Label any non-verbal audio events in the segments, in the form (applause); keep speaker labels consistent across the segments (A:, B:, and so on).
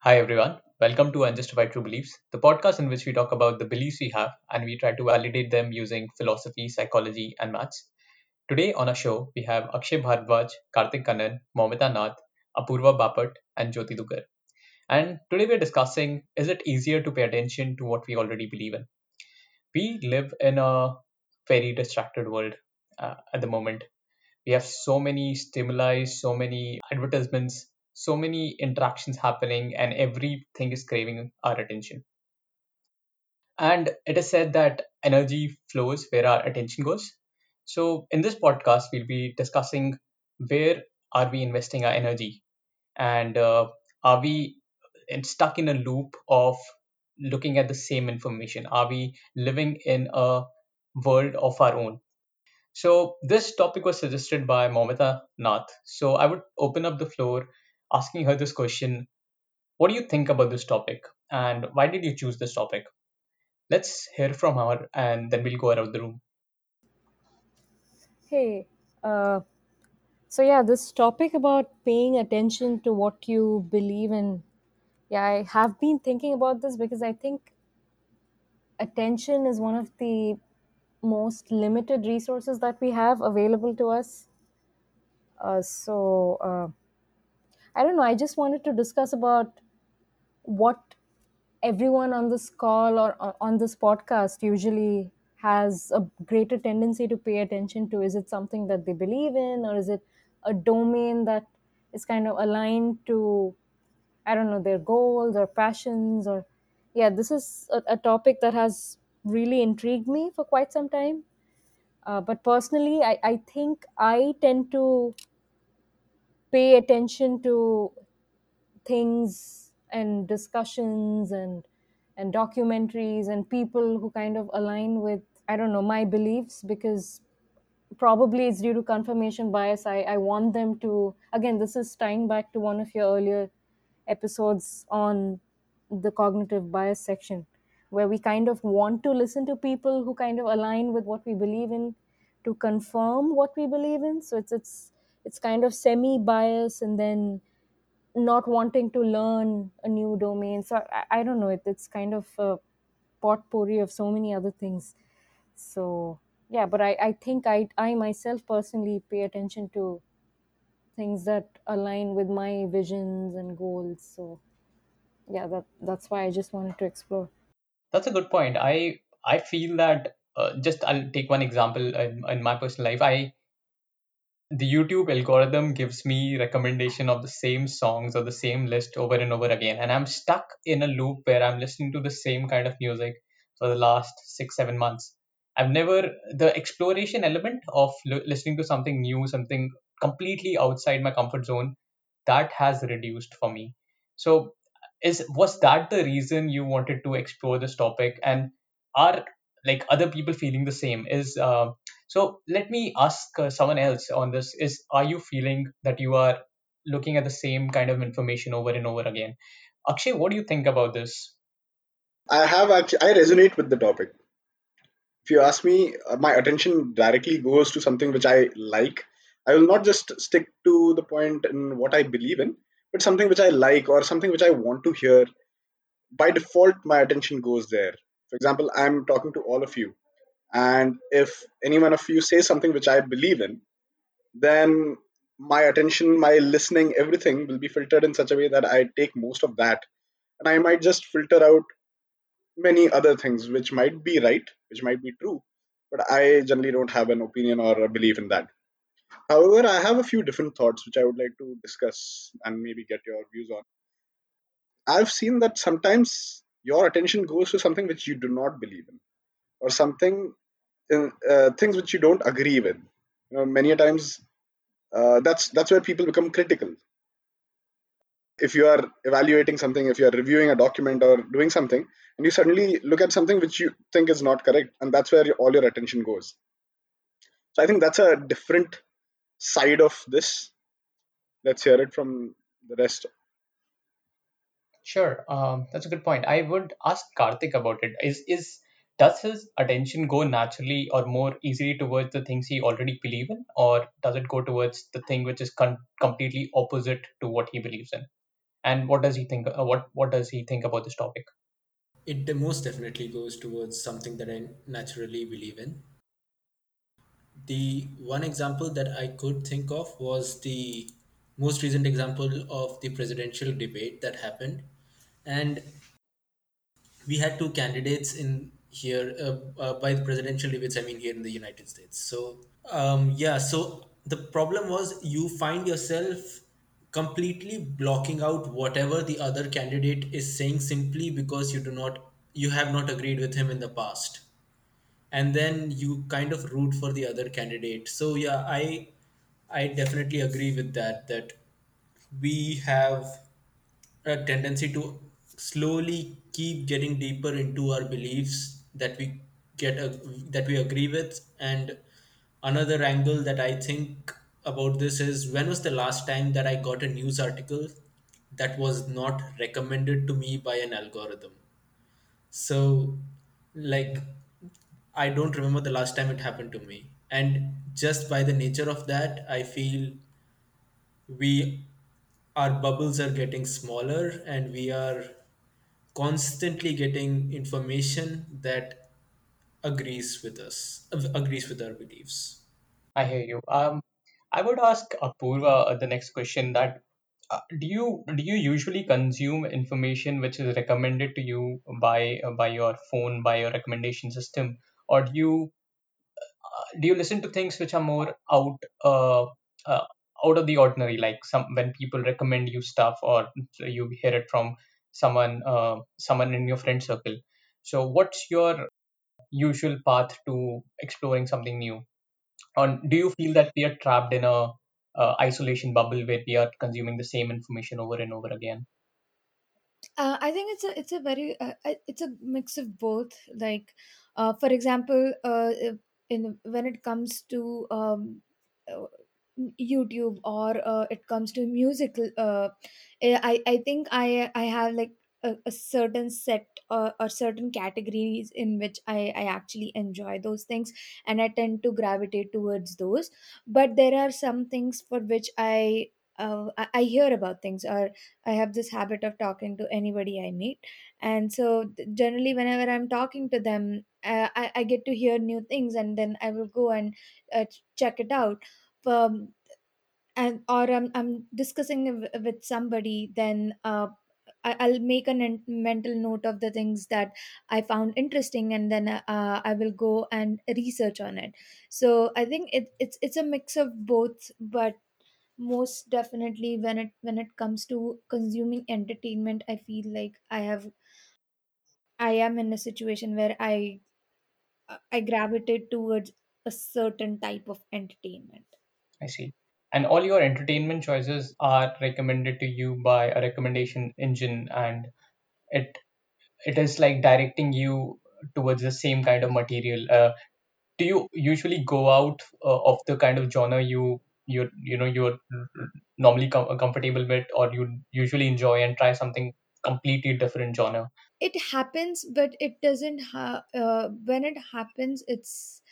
A: Hi, everyone. Welcome to Unjustified True Beliefs, the podcast in which we talk about the beliefs we have and we try to validate them using philosophy, psychology, and maths. Today on our show, we have Akshay Bhardwaj, Karthik Kannan, Momita Nath, Apurva Bapat, and Jyoti Dukar. And today we're discussing is it easier to pay attention to what we already believe in? We live in a very distracted world uh, at the moment we have so many stimuli, so many advertisements, so many interactions happening, and everything is craving our attention. And it is said that energy flows where our attention goes. So, in this podcast, we'll be discussing where are we investing our energy and uh, are we stuck in a loop of looking at the same information? Are we living in a world of our own? So this topic was suggested by Momita Nath. So I would open up the floor asking her this question. What do you think about this topic? And why did you choose this topic? Let's hear from her and then we'll go around the room.
B: Hey, uh, so yeah, this topic about paying attention to what you believe in. Yeah, I have been thinking about this because I think attention is one of the most limited resources that we have available to us. Uh, so uh, I don't know. I just wanted to discuss about what everyone on this call or on this podcast usually has a greater tendency to pay attention to is it something that they believe in or is it a domain that is kind of aligned to i don't know their goals or passions or yeah this is a, a topic that has really intrigued me for quite some time uh, but personally I, I think i tend to pay attention to things and discussions and and documentaries and people who kind of align with i don't know my beliefs because probably it's due to confirmation bias. I i want them to again this is tying back to one of your earlier episodes on the cognitive bias section where we kind of want to listen to people who kind of align with what we believe in to confirm what we believe in. So it's it's it's kind of semi bias and then not wanting to learn a new domain. So I, I don't know. It, it's kind of a potpourri of so many other things. So yeah, but I, I think I I myself personally pay attention to things that align with my visions and goals. So yeah, that that's why I just wanted to explore.
A: That's a good point. I I feel that uh, just I'll take one example in, in my personal life. I the YouTube algorithm gives me recommendation of the same songs or the same list over and over again, and I'm stuck in a loop where I'm listening to the same kind of music for the last six, seven months. I've never the exploration element of l- listening to something new, something completely outside my comfort zone, that has reduced for me. So, is was that the reason you wanted to explore this topic? And are like other people feeling the same? Is uh, so let me ask uh, someone else on this is are you feeling that you are looking at the same kind of information over and over again? Akshay, what do you think about this?
C: I have actually, I resonate with the topic. If you ask me, uh, my attention directly goes to something which I like. I will not just stick to the point in what I believe in, but something which I like or something which I want to hear. By default, my attention goes there. For example, I'm talking to all of you, and if any one of you says something which I believe in, then my attention, my listening, everything will be filtered in such a way that I take most of that, and I might just filter out many other things which might be right, which might be true, but I generally don't have an opinion or a belief in that. However, I have a few different thoughts which I would like to discuss and maybe get your views on. I've seen that sometimes your attention goes to something which you do not believe in, or something in, uh, things which you don't agree with. You know, many a times uh, that's that's where people become critical. if you are evaluating something if you are reviewing a document or doing something and you suddenly look at something which you think is not correct and that's where all your attention goes so i think that's a different side of this let's hear it from the rest
A: Sure, um, that's a good point. I would ask Karthik about it. Is is does his attention go naturally or more easily towards the things he already believe in, or does it go towards the thing which is con- completely opposite to what he believes in? And what does he think? Uh, what what does he think about this topic?
D: It most definitely goes towards something that I naturally believe in. The one example that I could think of was the most recent example of the presidential debate that happened. And we had two candidates in here uh, uh, by the presidential debates, I mean, here in the United States. So, um, yeah, so the problem was you find yourself completely blocking out whatever the other candidate is saying simply because you do not you have not agreed with him in the past and then you kind of root for the other candidate so yeah i i definitely agree with that that we have a tendency to slowly keep getting deeper into our beliefs that we get a, that we agree with and another angle that i think about this is when was the last time that i got a news article that was not recommended to me by an algorithm so, like, I don't remember the last time it happened to me. And just by the nature of that, I feel we, our bubbles are getting smaller and we are constantly getting information that agrees with us, agrees with our beliefs.
A: I hear you. Um, I would ask Apurva uh, the next question that uh, do you do you usually consume information which is recommended to you by uh, by your phone by your recommendation system or do you do you listen to things which are more out uh, uh, out of the ordinary like some when people recommend you stuff or you hear it from someone uh, someone in your friend circle. So what's your usual path to exploring something new? Or do you feel that we are trapped in a uh, isolation bubble where we are consuming the same information over and over again?
E: Uh, I think it's a it's a very uh, it's a mix of both. Like, uh, for example, uh, in when it comes to um, uh, YouTube or uh, it comes to music, uh, eh, I I think I I have like a, a certain set uh, or certain categories in which I I actually enjoy those things, and I tend to gravitate towards those. But there are some things for which I uh, I, hear about things or I have this habit of talking to anybody I meet. And so, generally, whenever I'm talking to them, uh, I, I get to hear new things and then I will go and uh, check it out. Um, and or I'm, I'm discussing with somebody, then uh, I- I'll make a mental note of the things that I found interesting, and then uh, I will go and research on it. So I think it, it's it's a mix of both, but most definitely when it when it comes to consuming entertainment i feel like i have i am in a situation where i i gravitate towards a certain type of entertainment
A: i see. And all your entertainment choices are recommended to you by a recommendation engine and it it is like directing you towards the same kind of material. Uh, do you usually go out uh, of the kind of genre you you you know you're normally com- comfortable with or you usually enjoy and try something completely different genre?
E: It happens but it doesn't ha- uh, when it happens it's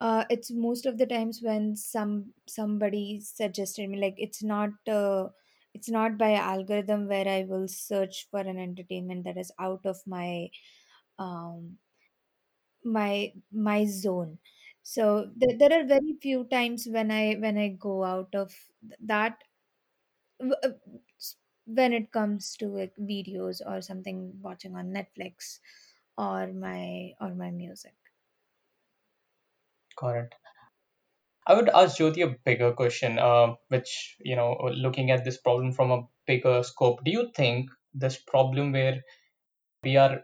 E: uh, it's most of the times when some somebody suggested me like it's not uh, it's not by algorithm where i will search for an entertainment that is out of my um, my my zone. So th- there are very few times when i when i go out of th- that uh, when it comes to like videos or something watching on netflix or my or my music
A: correct i would ask jyoti a bigger question uh, which you know looking at this problem from a bigger scope. Do you think this problem where we are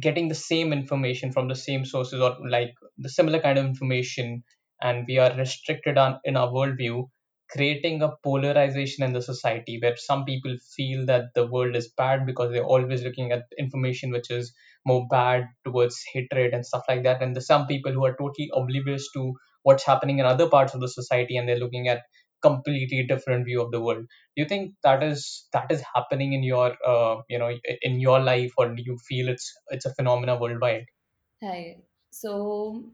A: getting the same information from the same sources or like the similar kind of information and we are restricted on in our worldview creating a polarization in the society where some people feel that the world is bad because they're always looking at information which is more bad towards hatred and stuff like that. And there's some people who are totally oblivious to what's happening in other parts of the society and they're looking at completely different view of the world. Do you think that is that is happening in your uh, you know in your life or do you feel it's it's a phenomena worldwide?
F: Hi. So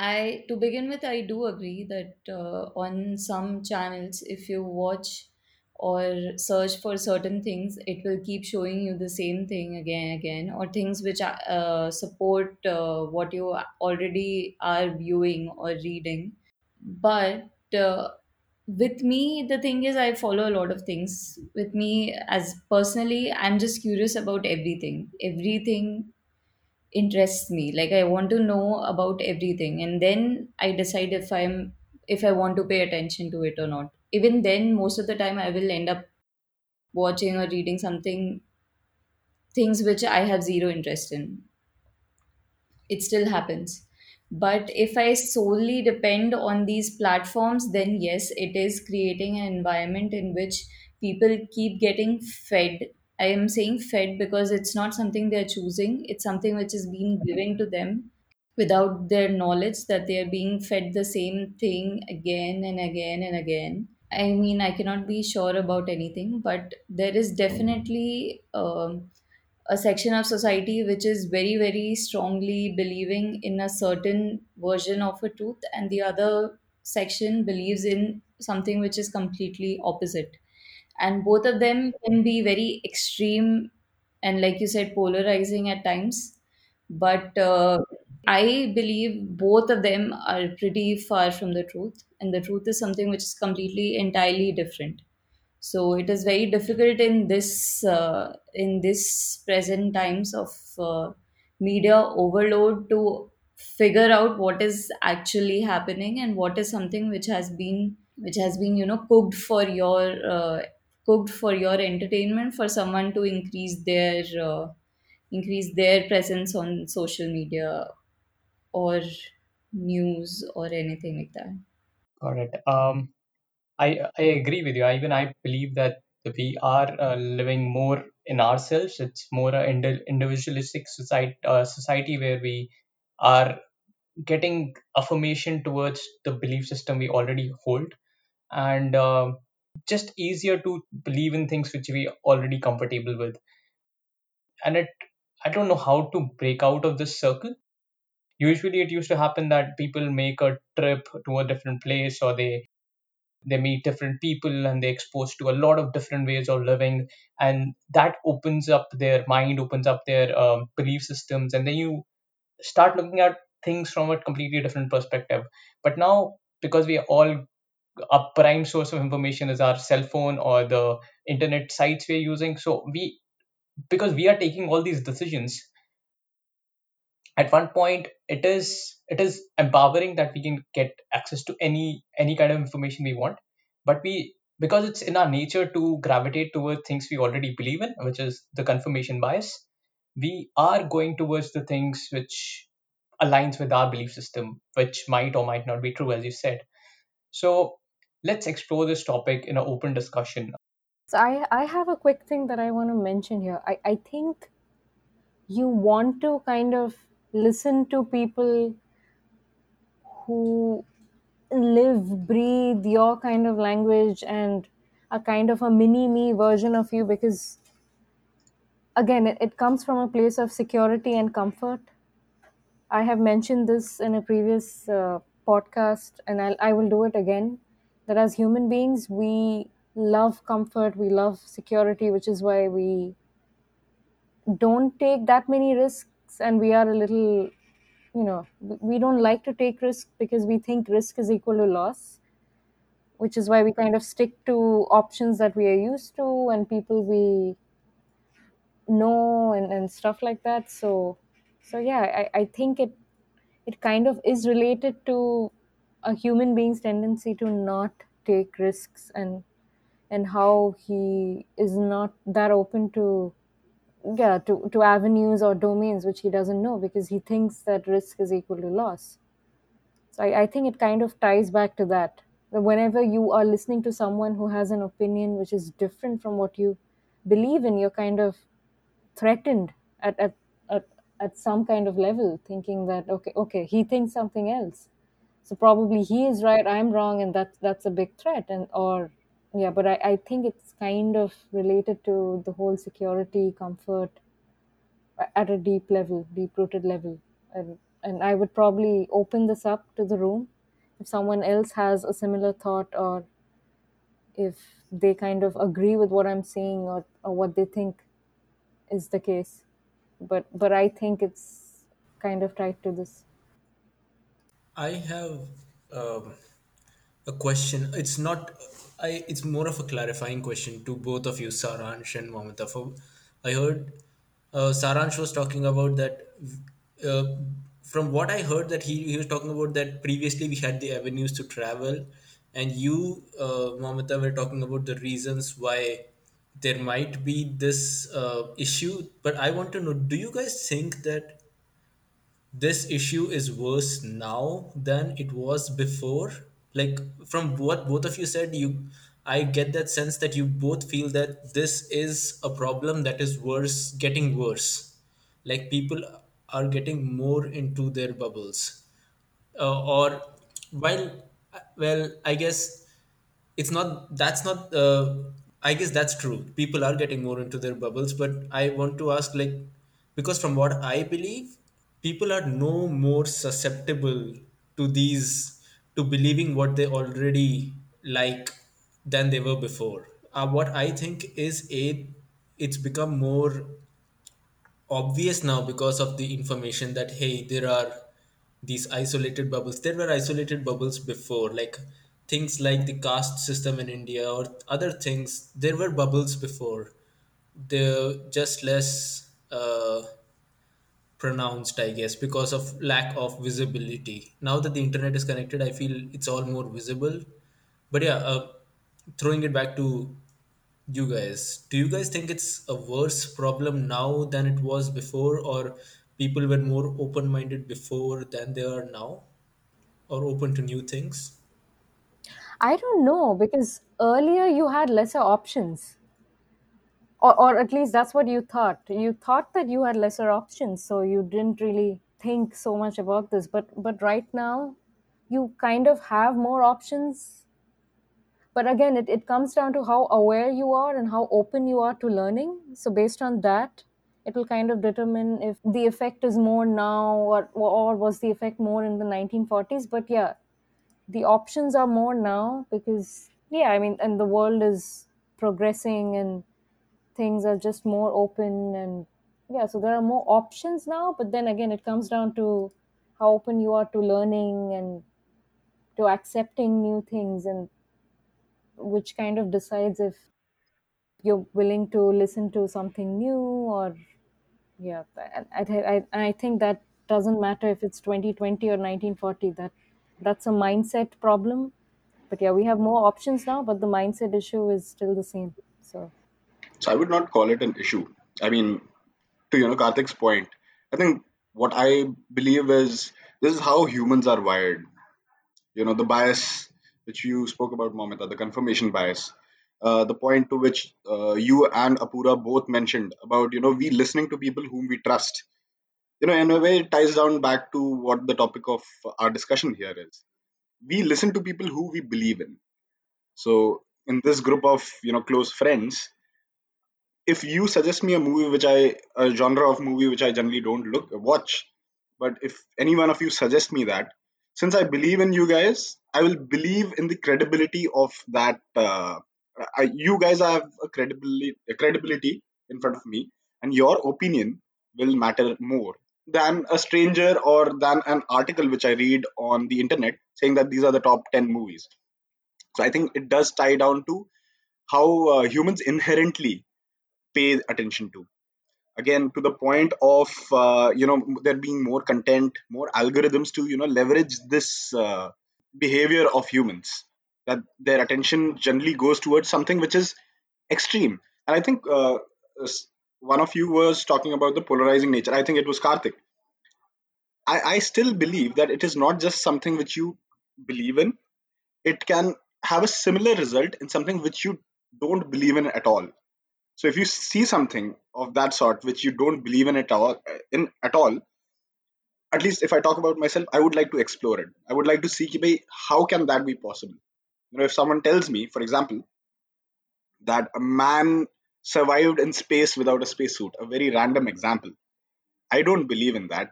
F: I, to begin with, I do agree that uh, on some channels, if you watch or search for certain things, it will keep showing you the same thing again again, or things which uh, support uh, what you already are viewing or reading. But uh, with me, the thing is, I follow a lot of things. With me, as personally, I'm just curious about everything. Everything interests me. Like I want to know about everything, and then I decide if I'm if I want to pay attention to it or not. Even then, most of the time, I will end up watching or reading something things which I have zero interest in. It still happens. But if I solely depend on these platforms, then yes, it is creating an environment in which people keep getting fed. I am saying fed because it's not something they're choosing, it's something which is being given to them without their knowledge that they are being fed the same thing again and again and again. I mean, I cannot be sure about anything, but there is definitely um, a section of society which is very, very strongly believing in a certain version of a truth, and the other section believes in something which is completely opposite. And both of them can be very extreme and, like you said, polarizing at times. But uh, I believe both of them are pretty far from the truth, and the truth is something which is completely, entirely different. So it is very difficult in this uh, in this present times of uh, media overload to figure out what is actually happening and what is something which has been which has been you know cooked for your uh, cooked for your entertainment for someone to increase their uh, increase their presence on social media or news or anything like that.
A: All right. Um, I I agree with you. I, even I believe that we are uh, living more in ourselves. It's more a indi- individualistic society, uh, society where we are getting affirmation towards the belief system we already hold, and um just easier to believe in things which we already comfortable with. And it, I don't know how to break out of this circle. Usually, it used to happen that people make a trip to a different place, or they they meet different people and they're exposed to a lot of different ways of living and that opens up their mind opens up their um, belief systems and then you start looking at things from a completely different perspective but now because we are all a prime source of information is our cell phone or the internet sites we're using. So we because we are taking all these decisions at one point it is it is empowering that we can get access to any any kind of information we want. But we because it's in our nature to gravitate towards things we already believe in which is the confirmation bias we are going towards the things which aligns with our belief system which might or might not be true as you said. So let's explore this topic in an open discussion
B: So I, I have a quick thing that I want to mention here. I, I think you want to kind of listen to people who live, breathe your kind of language and a kind of a mini me version of you because again it, it comes from a place of security and comfort. I have mentioned this in a previous uh, podcast and I'll, I will do it again that as human beings we love comfort, we love security, which is why we don't take that many risks and we are a little you know we don't like to take risks because we think risk is equal to loss which is why we kind of stick to options that we are used to and people we know and, and stuff like that. So so yeah I, I think it it kind of is related to a human being's tendency to not take risks and and how he is not that open to yeah to, to avenues or domains which he doesn't know because he thinks that risk is equal to loss. So I, I think it kind of ties back to that. That whenever you are listening to someone who has an opinion which is different from what you believe in you're kind of threatened at, at, at, at some kind of level thinking that okay okay he thinks something else so probably he is right i'm wrong and that's that's a big threat and or yeah but I, I think it's kind of related to the whole security comfort at a deep level, deep rooted level. And, and I would probably open this up to the room if someone else has a similar thought or if they kind of agree with what I'm saying or, or what they think is the case. But but I think it's kind of tied to this.
D: I have um, a question. It's not. I. It's more of a clarifying question to both of you, Saransh and Mamata. For I heard uh, Saransh was talking about that. Uh, from what I heard, that he, he was talking about that previously we had the avenues to travel, and you, uh, Mamata, were talking about the reasons why there might be this uh, issue. But I want to know: Do you guys think that? This issue is worse now than it was before? Like from what both of you said you i get that sense that you both feel that this is a problem that is worse getting worse. Like people are getting more into their bubbles. Uh, or while well i guess it's not that's not uh, i guess that's true. People are getting more into their bubbles but i want to ask like because from what i believe people are no more susceptible to these to believing what they already like than they were before. Uh, what i think is a it's become more obvious now because of the information that hey there are these isolated bubbles. There were isolated bubbles before like things like the caste system in india or other things. There were bubbles before. They're just less uh, pronounced i guess because of lack of visibility. Now that the internet is connected i feel it's all more visible. But yeah uh, throwing it back to you guys do you guys think it's a worse problem now than it was before or people were more open-minded before than they are now or open to new things?
B: I don't know because earlier you had lesser options. Or, or at least that's what you thought. You thought that you had lesser options, so you didn't really think so much about this. But but right now, you kind of have more options. But again, it, it comes down to how aware you are and how open you are to learning. So based on that, it will kind of determine if the effect is more now or or was the effect more in the 1940s. But yeah, the options are more now because yeah, I mean, and the world is progressing and things are just more open and yeah so there are more options now but then again it comes down to how open you are to learning and to accepting new things and which kind of decides if you're willing to listen to something new or yeah and I, I, I think that doesn't matter if it's 2020 or 1940 that that's a mindset problem. But yeah we have more options now but the mindset issue is still the same so
C: So I would not call it an issue. I mean, to you know Karthik's point, I think what I believe is this is how humans are wired. You know, the bias which you spoke about, Momita, the confirmation bias. Uh, the point to which uh, you and Apurva both mentioned about you know we listening to people whom we trust. You know, in a way, it ties down back to what the topic of our discussion here is. We listen to people who we believe in. So in this group of you know close friends, if you suggest me a movie which I a genre of movie which I generally don't look watch, but if any one of you suggest me that, since I believe in you guys, I will believe in the credibility of that. Uh, I, you guys have a credibility, a credibility in front of me, and your opinion will matter more than a stranger or than an article which I read on the internet saying that these are the top ten movies. So I think it does tie down to how uh, humans inherently pay attention to. Again to the point of uh, you know there being more content more algorithms to you know leverage this uh, behavior of humans that their attention generally goes towards something which is extreme. And i think uh, one of you was talking about the polarizing nature. I think it was karthik. I, I still believe that it is not just something which you believe in. It can have a similar result in something which you don't believe in at all so if you see something of that sort which you don't believe in at all, in at all, at least if I talk about myself, I would like to explore it. I would like to see how can that be possible. You know, if someone tells me, for example, that a man survived in space without a spacesuit, a very random example, I don't believe in that,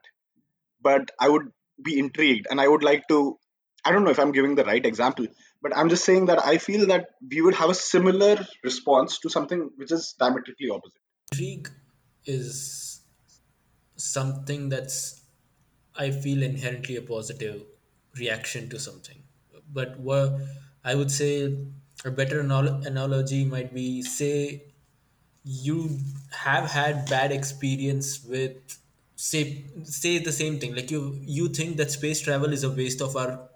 C: but I would be intrigued and I would like to. I don't know if I'm giving the right example, but i'm just saying that i feel that we would have a similar response to something which is diametrically opposite.
D: Intrigue is something that's I feel inherently a positive reaction to something. But what I would say a better analogy might be say you have had bad experience with say say the same thing. Like you you think that space travel is a waste of our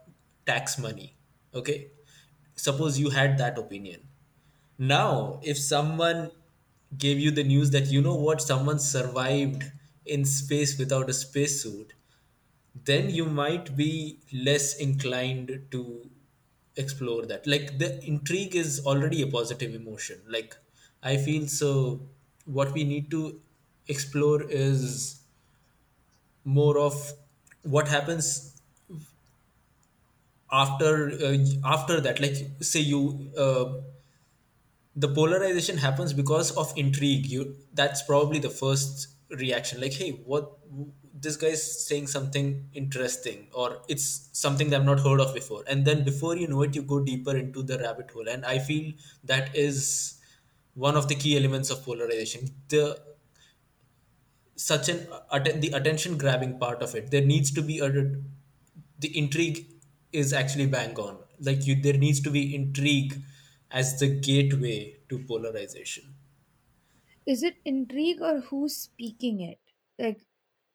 D: tax money okay? Suppose you had that opinion. Now if someone gave you the news that you know what someone survived in space without a spacesuit then you might be less inclined to explore that. Like the intrigue is already a positive emotion. Like i feel so what we need to explore is more of what happens after uh, after that like say you uh, the polarization happens because of intrigue you that's probably the first reaction. Like hey what this guy's saying something interesting or it's something that i've not heard of before. And then before you know it you go deeper into the rabbit hole. And i feel that is one of the key elements of polarization. The such an the attention grabbing part of it. There needs to be a the intrigue is actually bang on. Like you there needs to be intrigue as the gateway to polarization.
E: Is it intrigue or who's speaking it? Like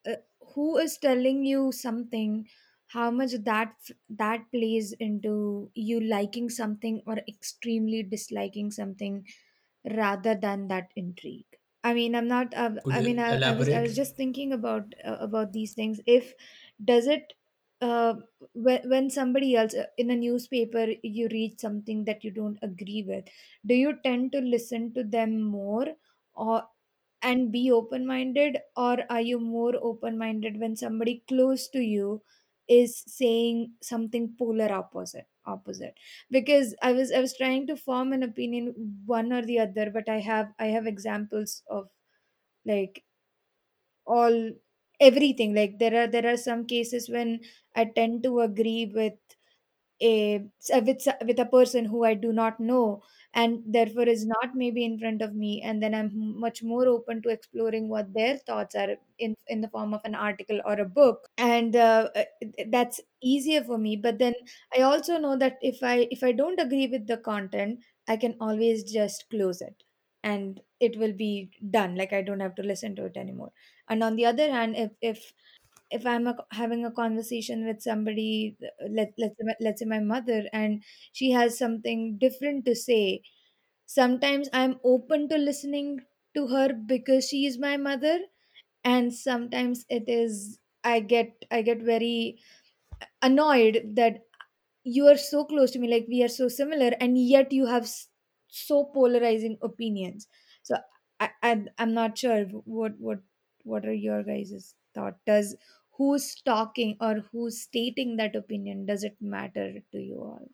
E: uh, who is telling you something? How much that that plays into you liking something or extremely disliking something rather than that intrigue? I mean i'm not uh,
D: could
E: i mean I, I was i
D: elaborate?
E: was just thinking about uh, about these things. If does it uh, when, when somebody else uh, in a newspaper you read something that you don't agree with do you tend to listen to them more or and be open minded or are you more open minded when somebody close to you is saying something polar opposite opposite? Because i was i was trying to form an opinion one or the other but i have i have examples of like all everything. Like there are there are some cases when i tend to agree with a with with a person who I do not know and therefore is not maybe in front of me and then I'm much more open to exploring what their thoughts are in in the form of an article or a book. And uh, uh, that's easier for me. But then I also know that if I if I don't agree with the content I can always just close it and it will be done like I don't have to listen to it anymore. And on the other hand if if if i'm a, having a conversation with somebody let, let's let's say my mother and she has something different to say sometimes i'm open to listening to her because she is my mother and sometimes it is i get i get very annoyed that you are so close to me like we are so similar and yet you have so polarizing opinions so I, I i'm not sure what what what are your guys' thought does who's talking or who's stating that opinion does it matter to you all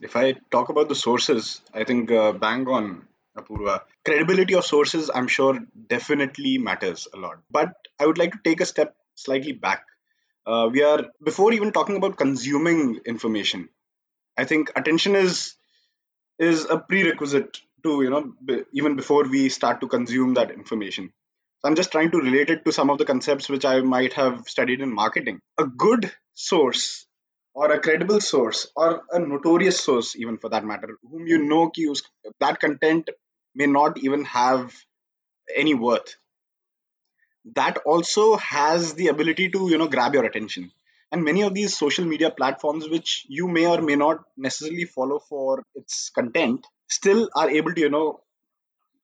C: if I talk about the sources, I think uh, bang on Apurva. Credibility of sources, I'm sure, definitely matters a lot. But I would like to take a step slightly back. Uh, we are before even talking about consuming information. I think attention is is a prerequisite to you know b- even before we start to consume that information. So i'm just trying to relate it to some of the concepts which i might have studied in marketing. A good source or a credible source or a notorious source even for that matter whom you know use that content may not even have any worth. That also has the ability to you know grab your attention and many of these social media platforms which you may or may not necessarily follow for its content still are able to you know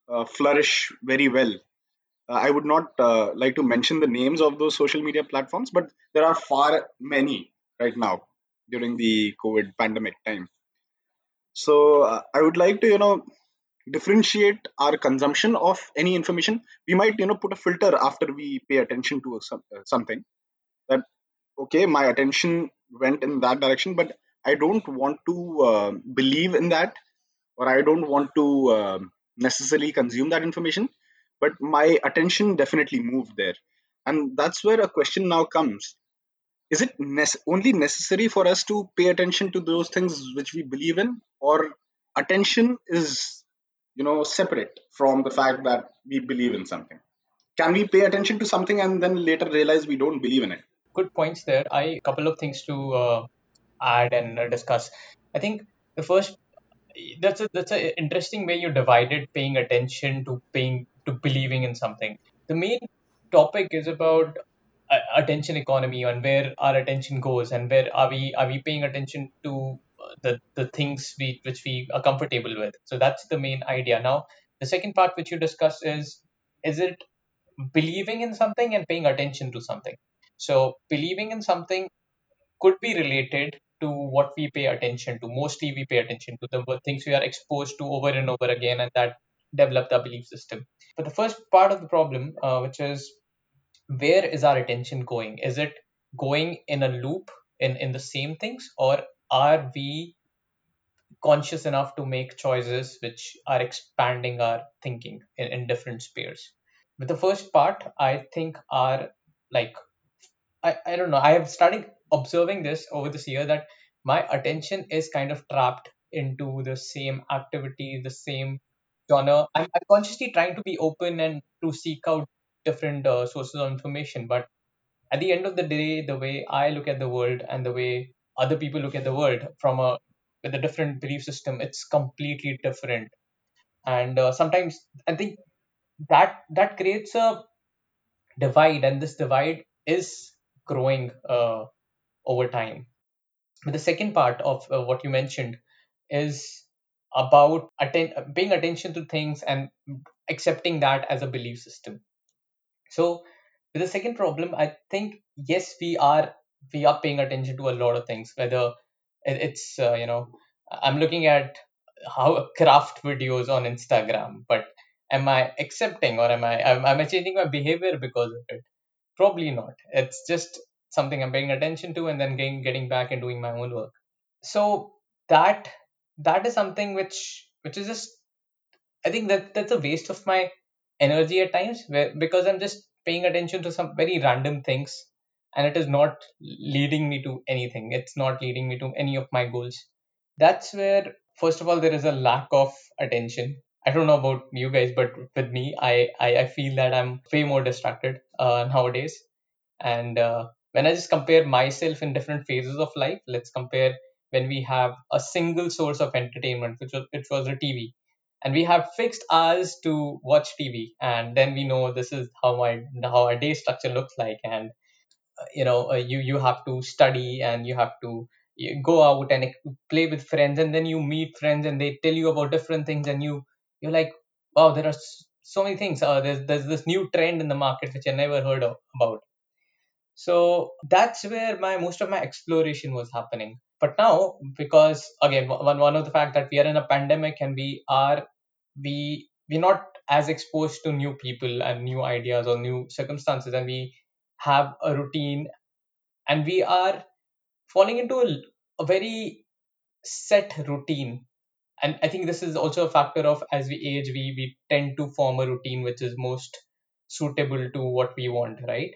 C: uh, flourish very well uh, i would not uh, like to mention the names of those social media platforms but there are far many right now during the covid pandemic time so uh, I would like to, you know, differentiate our consumption of any information. We might, you know, put a filter after we pay attention to some, uh, something. That okay, my attention went in that direction, but I don't want to uh, believe in that, or I don't want to um necessarily consume that information. But my attention definitely moved there, and that's where a question now comes. Is it nece- only necessary for us to pay attention to those things which we believe in or attention is you know separate from the fact that we believe in something? Can we pay attention to something and then later realize we don't believe in it
A: good points there. I a couple of things to uh, add and uh, discuss. I think the first that's a that's an interesting way you divided paying attention to paying to believing in something. The main topic is about uh, attention economy and where our attention goes and where are we are we paying attention to uh, the the things we which we are comfortable with. So that's the main idea. Now the second part which you discuss is is it believing in something and paying attention to something. So believing in something could be related to what we pay attention to. Mostly we pay attention to the things we are exposed to over and over again, and that develop the belief system. But the first part of the problem, uh, which is where is our attention going? Is it going in a loop in, in the same things, or are we conscious enough to make choices which are expanding our thinking in, in different spheres? With the first part, I think are like I, I don't know. I have started observing this over this year that my attention is kind of trapped into the same activity, the same genre. I'm, I'm consciously trying to be open and to seek out different uh, sources of information. But at the end of the day, the way I look at the world and the way other people look at the world from a with a different belief system, it's completely different. And uh, sometimes I think that that creates a divide, and this divide is growing uh, over time. But the second part of uh, what you mentioned is about atten- paying attention to things and accepting that as a belief system. So, with the second problem, I think yes, we are we are paying attention to a lot of things. Whether it's uh, you know, I'm looking at how craft videos on Instagram, but am I accepting or am I am, am I changing my behavior because of it? Probably not. It's just something I'm paying attention to and then getting getting back and doing my own work. So that that is something which which is just I think that that's a waste of my energy at times where, because I'm just paying attention to some very random things and it is not leading me to anything. It's not leading me to any of my goals. That's where first of all there is a lack of attention. I don't know about you guys, but with me, I I, I feel that I'm way more distracted uh, nowadays. And uh, when I just compare myself in different phases of life, let's compare when we have a single source of entertainment, which was which was the TV, and we have fixed hours to watch TV, and then we know this is how my how our day structure looks like, and uh, you know uh, you you have to study and you have to you go out and play with friends, and then you meet friends and they tell you about different things, and you you're like, wow, there are so many things. Uh, there's there's this new trend in the market which I never heard of, about. So that's where my most of my exploration was happening. But now because again one, one of the fact that we are in a pandemic and we are we we're not as exposed to new people and new ideas or new circumstances and we have a routine and we are falling into a, a very set routine and i think this is also a factor of as we age we we tend to form a routine which is most suitable to what we want right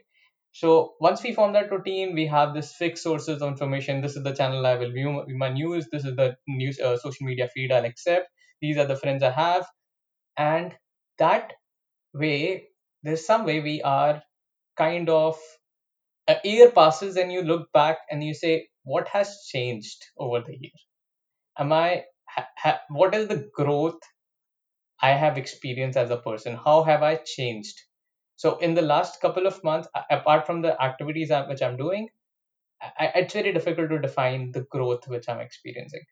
A: so once we form that routine, we have this fixed sources of information. This is the channel I will view my news. This is the news uh, social media feed I'll accept. These are the friends I have, and that way, there's some way we are kind of a year passes and you look back and you say, what has changed over the year? Am I? Ha, ha, what is the growth I have experienced as a person? How have I changed? So in the last couple of months, apart from the activities which I'm doing I, it's very difficult to define the growth which I'm experiencing.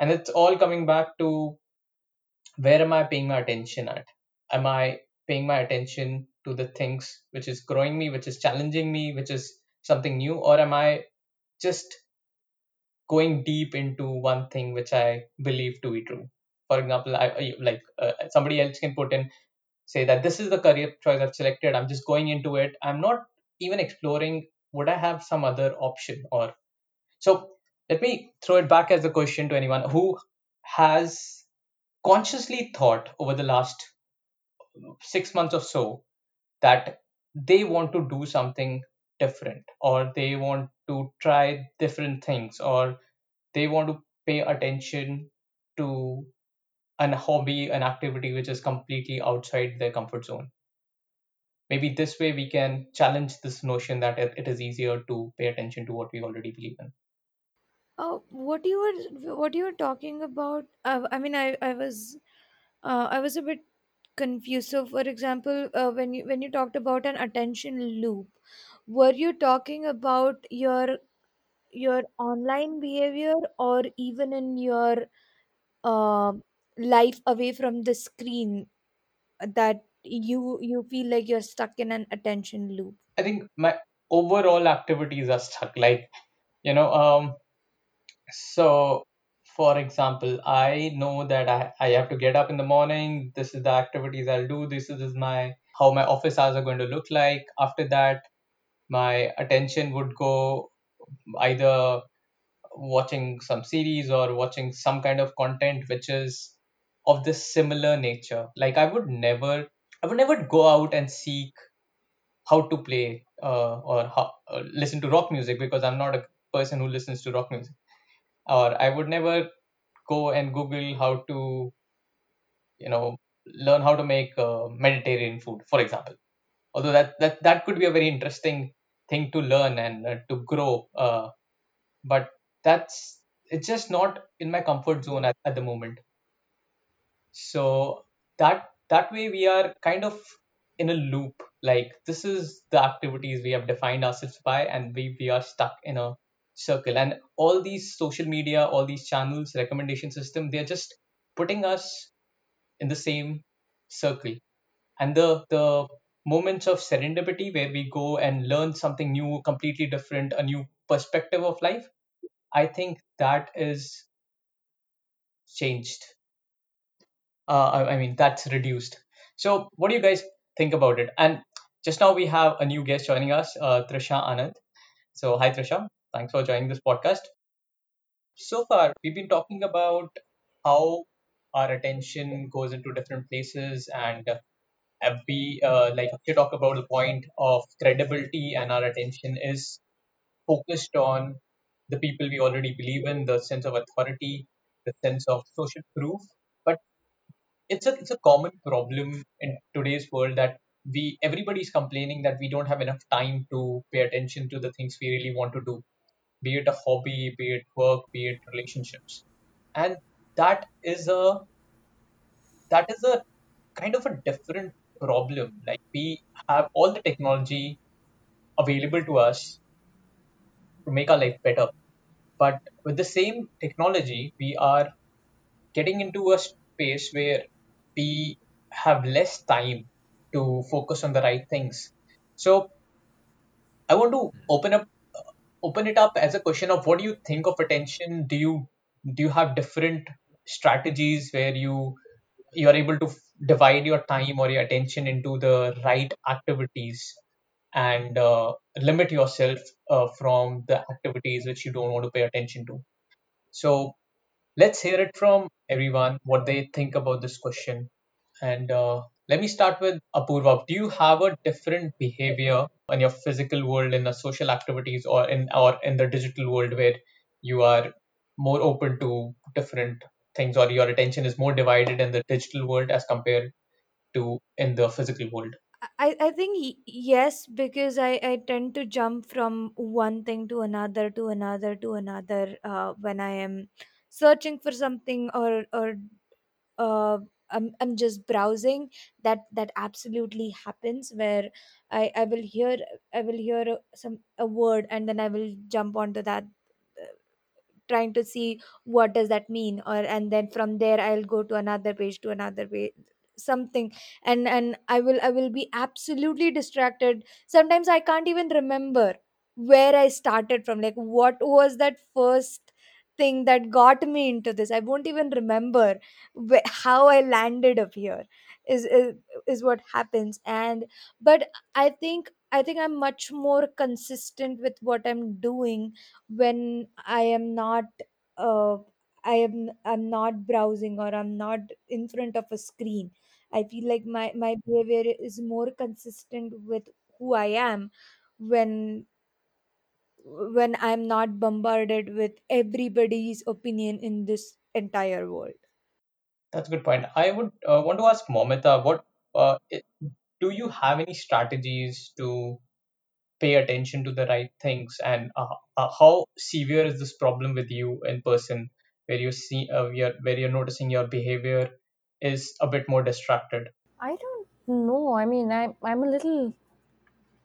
A: And it's all coming back to where am I paying my attention at? Am I paying my attention to the things which is growing me, which is challenging me, which is something new, or am I just going deep into one thing which I believe to be true? For example, I like uh, somebody else can put in say that this is the career choice I've selected. I'm just going into it. I'm not even exploring would I have some other option or So let me throw it back as a question to anyone who has consciously thought over the last six months or so that they want to do something different or they want to try different things or they want to pay attention to an hobby, an activity which is completely outside their comfort zone. Maybe this way we can challenge this notion that it, is easier to pay attention to what we already believe in.
E: Uh, what you were what you were talking about? I mean, I I was uh, I was a bit confused. So, for example, uh, when you when you talked about an attention loop, were you talking about your your online behavior or even in your uh, life away from the screen that you you feel like you're stuck in an attention loop?
A: I think my overall activities are stuck. Like, you know, um, so for example, I know that I, I have to get up in the morning. This is the activities I'll do. This is, this is my how my office hours are going to look like. After that, my attention would go either watching some series or watching some kind of content which is of this similar nature. Like I would never, I would never go out and seek how to play uh, or how, uh, listen to rock music because I'm not a person who listens to rock music. Or I would never go and Google how to, you know, learn how to make uh, Mediterranean food, for example. Although that that that could be a very interesting thing to learn and uh, to grow. Uh, but that's it's just not in my comfort zone at, at the moment. So that that way we are kind of in a loop. Like this is the activities we have defined ourselves by and we, we are stuck in a circle. And all these social media all these channels recommendation system they're just putting us in the same circle. And the the moments of serendipity where we go and learn something new completely different a new perspective of life I think that is changed. Uh, I, I mean, that's reduced. So, what do you guys think about it? And just now we have a new guest joining us, uh, Trisha Anand. So, hi, Trisha. Thanks for joining this podcast. So far, we've been talking about how our attention goes into different places and we uh, like to talk about the point of credibility and our attention is focused on the people we already believe in, the sense of authority, the sense of social proof. But it's a it's a common problem in today's world that we everybody's complaining that we don't have enough time to pay attention to the things we really want to do, be it a hobby, be it work, be it relationships. And that is a that is a kind of a different problem. Like we have all the technology available to us to make our life better But with the same technology, we are getting into a space where we have less time to focus on the right things. So I want to open up open it up as a question of what do you think of attention? Do you do you have different strategies where you you are able to divide your time or your attention into the right activities and uh, limit yourself uh, from the activities which you don't want to pay attention to? So Let's hear it from everyone what they think about this question. And uh, let me start with Apurva. Do you have a different behavior in your physical world, in the social activities, or in or in the digital world where you are more open to different things, or your attention is more divided in the digital world as compared to in the physical world?
E: I, I think yes because I, I tend to jump from one thing to another to another to another uh, when I am searching for something or or uh, I'm, I'm just browsing that that absolutely happens where I, I will hear I will hear some a word and then I will jump onto that trying to see what does that mean or and then from there i'll go to another page to another page something. And and i will i will be absolutely distracted. Sometimes i can't even remember where i started from like what was that first thing that got me into this? I won't even remember wh- how i landed up here is, is is what happens. And but i think i think i'm much more consistent with what i'm doing when I am not uh, I am I'm not browsing or I'm not in front of a screen. I feel like my my behavior is more consistent with who I am when when i'm not bombarded with everybody's opinion in this entire world
A: That's a good point. I would uh, want to ask Momita, what uh, do you have any strategies to pay attention to the right things, and uh, uh, how severe is this problem with you in person, where you see uh, you're, where you're noticing your behavior is a bit more distracted?
B: I don't know. I mean, I'm I'm a little.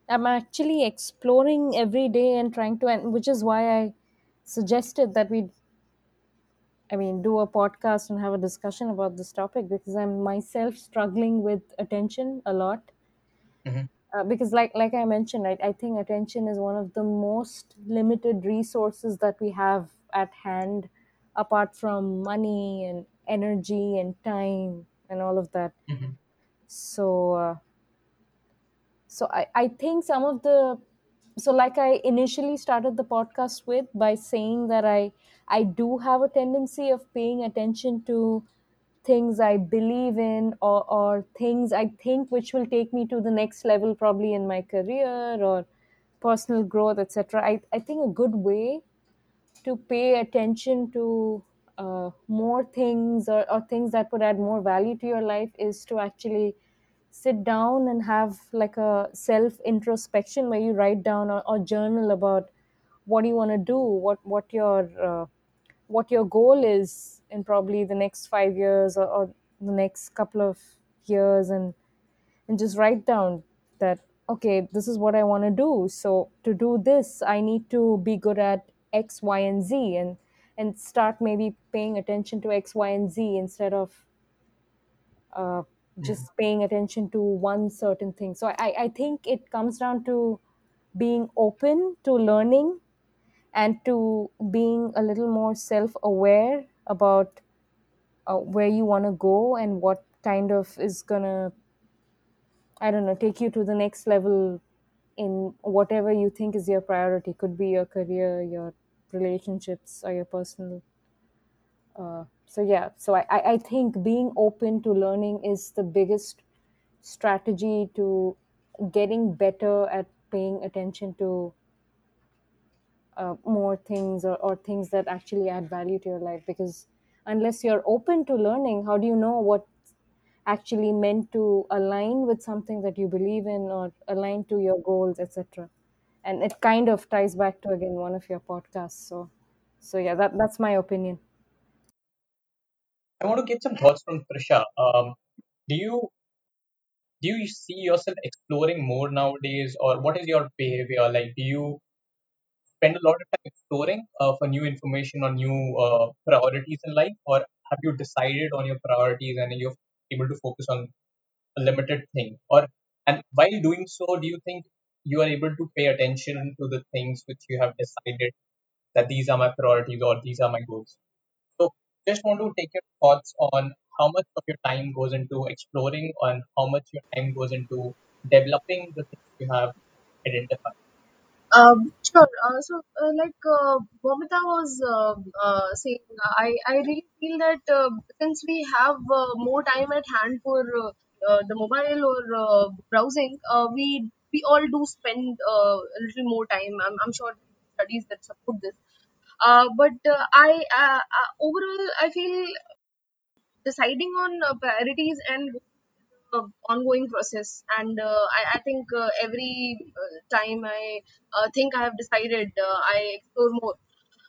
B: I'm actually exploring every day and trying to, and which is why I suggested that we, I mean, do a podcast and have a discussion about this topic because I'm myself struggling with attention a lot.
A: hmm
B: Uh, because, like like I mentioned, I, I think attention is one of the most limited resources that we have at hand, apart from money and energy and time and all of that.
A: hmm
B: So. Uh, so I, I think some of the so like i initially started the podcast with by saying that i i do have a tendency of paying attention to things i believe in or, or things i think which will take me to the next level probably in my career or personal growth etc I, I think a good way to pay attention to uh, more things or, or things that would add more value to your life is to actually sit down and have like a self introspection where you write down or, or journal about what do you want to do what what your uh, what your goal is in probably the next five years or, or the next couple of years and and just write down that okay this is what i want to do. So to do this i need to be good at x y and z and and start maybe paying attention to x y and z instead of uh, just paying attention to one certain thing. So I, I think it comes down to being open to learning and to being a little more self-aware about uh, where you want to go and what kind of is gonna I don't know, take you to the next level in whatever you think is your priority. Could be your career, your relationships, or your personal. Uh, so yeah, so I I think being open to learning is the biggest strategy to getting better at paying attention to uh, more things or, or things that actually add value to your life. Because unless you're open to learning, how do you know what actually meant to align with something that you believe in or align to your goals etc and it kind of ties back to again one of your podcasts so so yeah that that's my opinion
A: I want to get some thoughts from Trisha. Um, do you do you see yourself exploring more nowadays, or what is your behavior like? Do you spend a lot of time exploring uh, for new information or new uh, priorities in life, or have you decided on your priorities and you're able to focus on a limited thing? Or and while doing so, do you think you are able to pay attention to the things which you have decided that these are my priorities or these are my goals? So just want to take your thoughts on how much of your time goes into exploring and how much your time goes into developing the things you have identified.
G: Um, sure. Uh, so, uh, like uh, Bobita was uh, uh, saying, I, I really feel that uh, since we have uh, more time at hand for uh, uh, the mobile or uh, browsing, uh, we we all do spend uh, a little more time. I'm, I'm sure studies that support this. Uh, but uh, I uh, uh, overall I feel deciding on uh, priorities and uh, ongoing process and uh, I, I think uh, every uh, time i uh, think i have decided uh, i explore more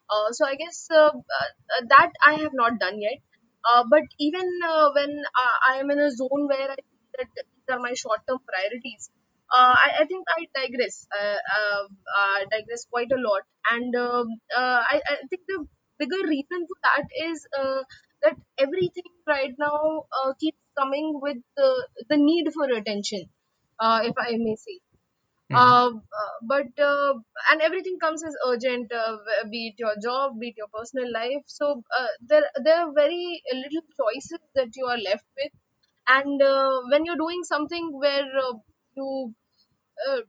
G: uh, so I guess uh, uh, that I have not done yet. Uh, but even uh, when uh, I am in a zone where I feel that these are my short-term priorities, uh, I, I think I digress. Uh, uh, I digress quite a lot, and um, uh, I, I think the bigger reason for that is uh, that everything right now uh, keeps coming with the, the need for attention, uh, if I may say.
A: Hmm.
G: Uh, uh, but uh, and everything comes as urgent uh, be it your job be it your personal life. So uh, there there are very little choices that you are left with. And uh, when you're doing something where uh, you uh,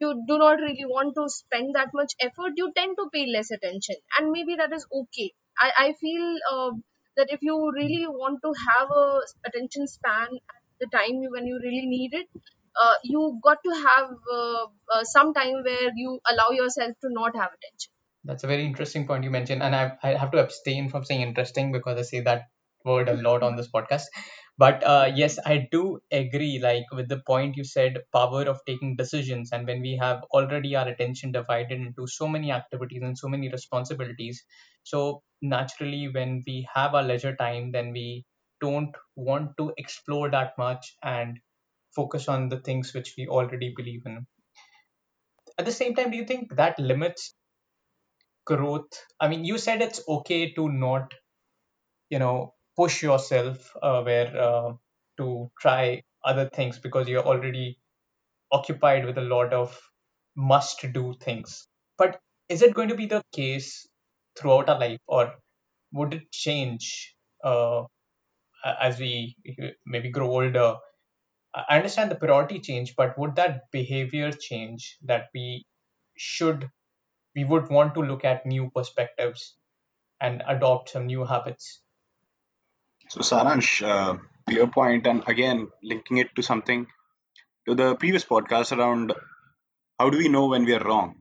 G: you do not really want to spend that much effort you tend to pay less attention. And maybe that is okay. I, I feel uh, that if you really want to have a attention span at the time when you really need it uh, you got to have uh, uh, some time where you allow yourself to not have attention
A: That's a very interesting point you mentioned, and I, I have to abstain from saying interesting because I say that word a lot on this podcast. But uh, yes, I do agree, like with the point you said, power of taking decisions, and when we have already our attention divided into so many activities and so many responsibilities, so naturally, when we have our leisure time, then we don't want to explore that much and focus on the things which we already believe in. At the same time, do you think that limits growth i mean you said it's okay to not you know push yourself uh, where uh, to try other things because you're already occupied with a lot of must do things but is it going to be the case throughout our life or would it change uh, as we maybe grow older i understand the priority change but would that behavior change that we should we would want to look at new perspectives and adopt some new habits.
C: So, Saransh, uh, to your point, and again linking it to something to the previous podcast around how do we know when we are wrong?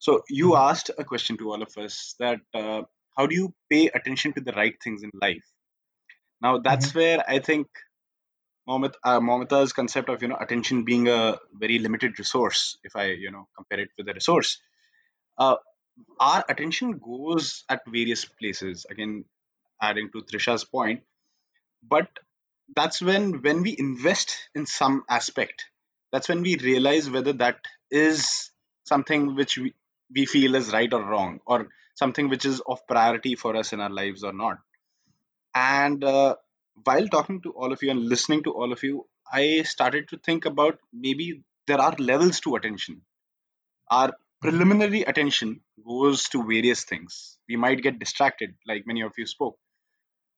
C: So, you
A: Mhm.
C: asked a question to all of us that uh, how do you pay attention to the right things in life? Now, that's
A: Mhm.
C: where I think uh, Momita's concept of you know attention being a very limited resource, if I you know compare it with a resource, uh, our attention goes at various places. Again, adding to Trisha's point, but that's when when we invest in some aspect that's when we realize whether that is something which we, we feel is right or wrong or something which is of priority for us in our lives or not. And uh, while talking to all of you and listening to all of you i started to think about maybe there are levels to attention. Our preliminary attention goes to various things. We might get distracted like many of you spoke.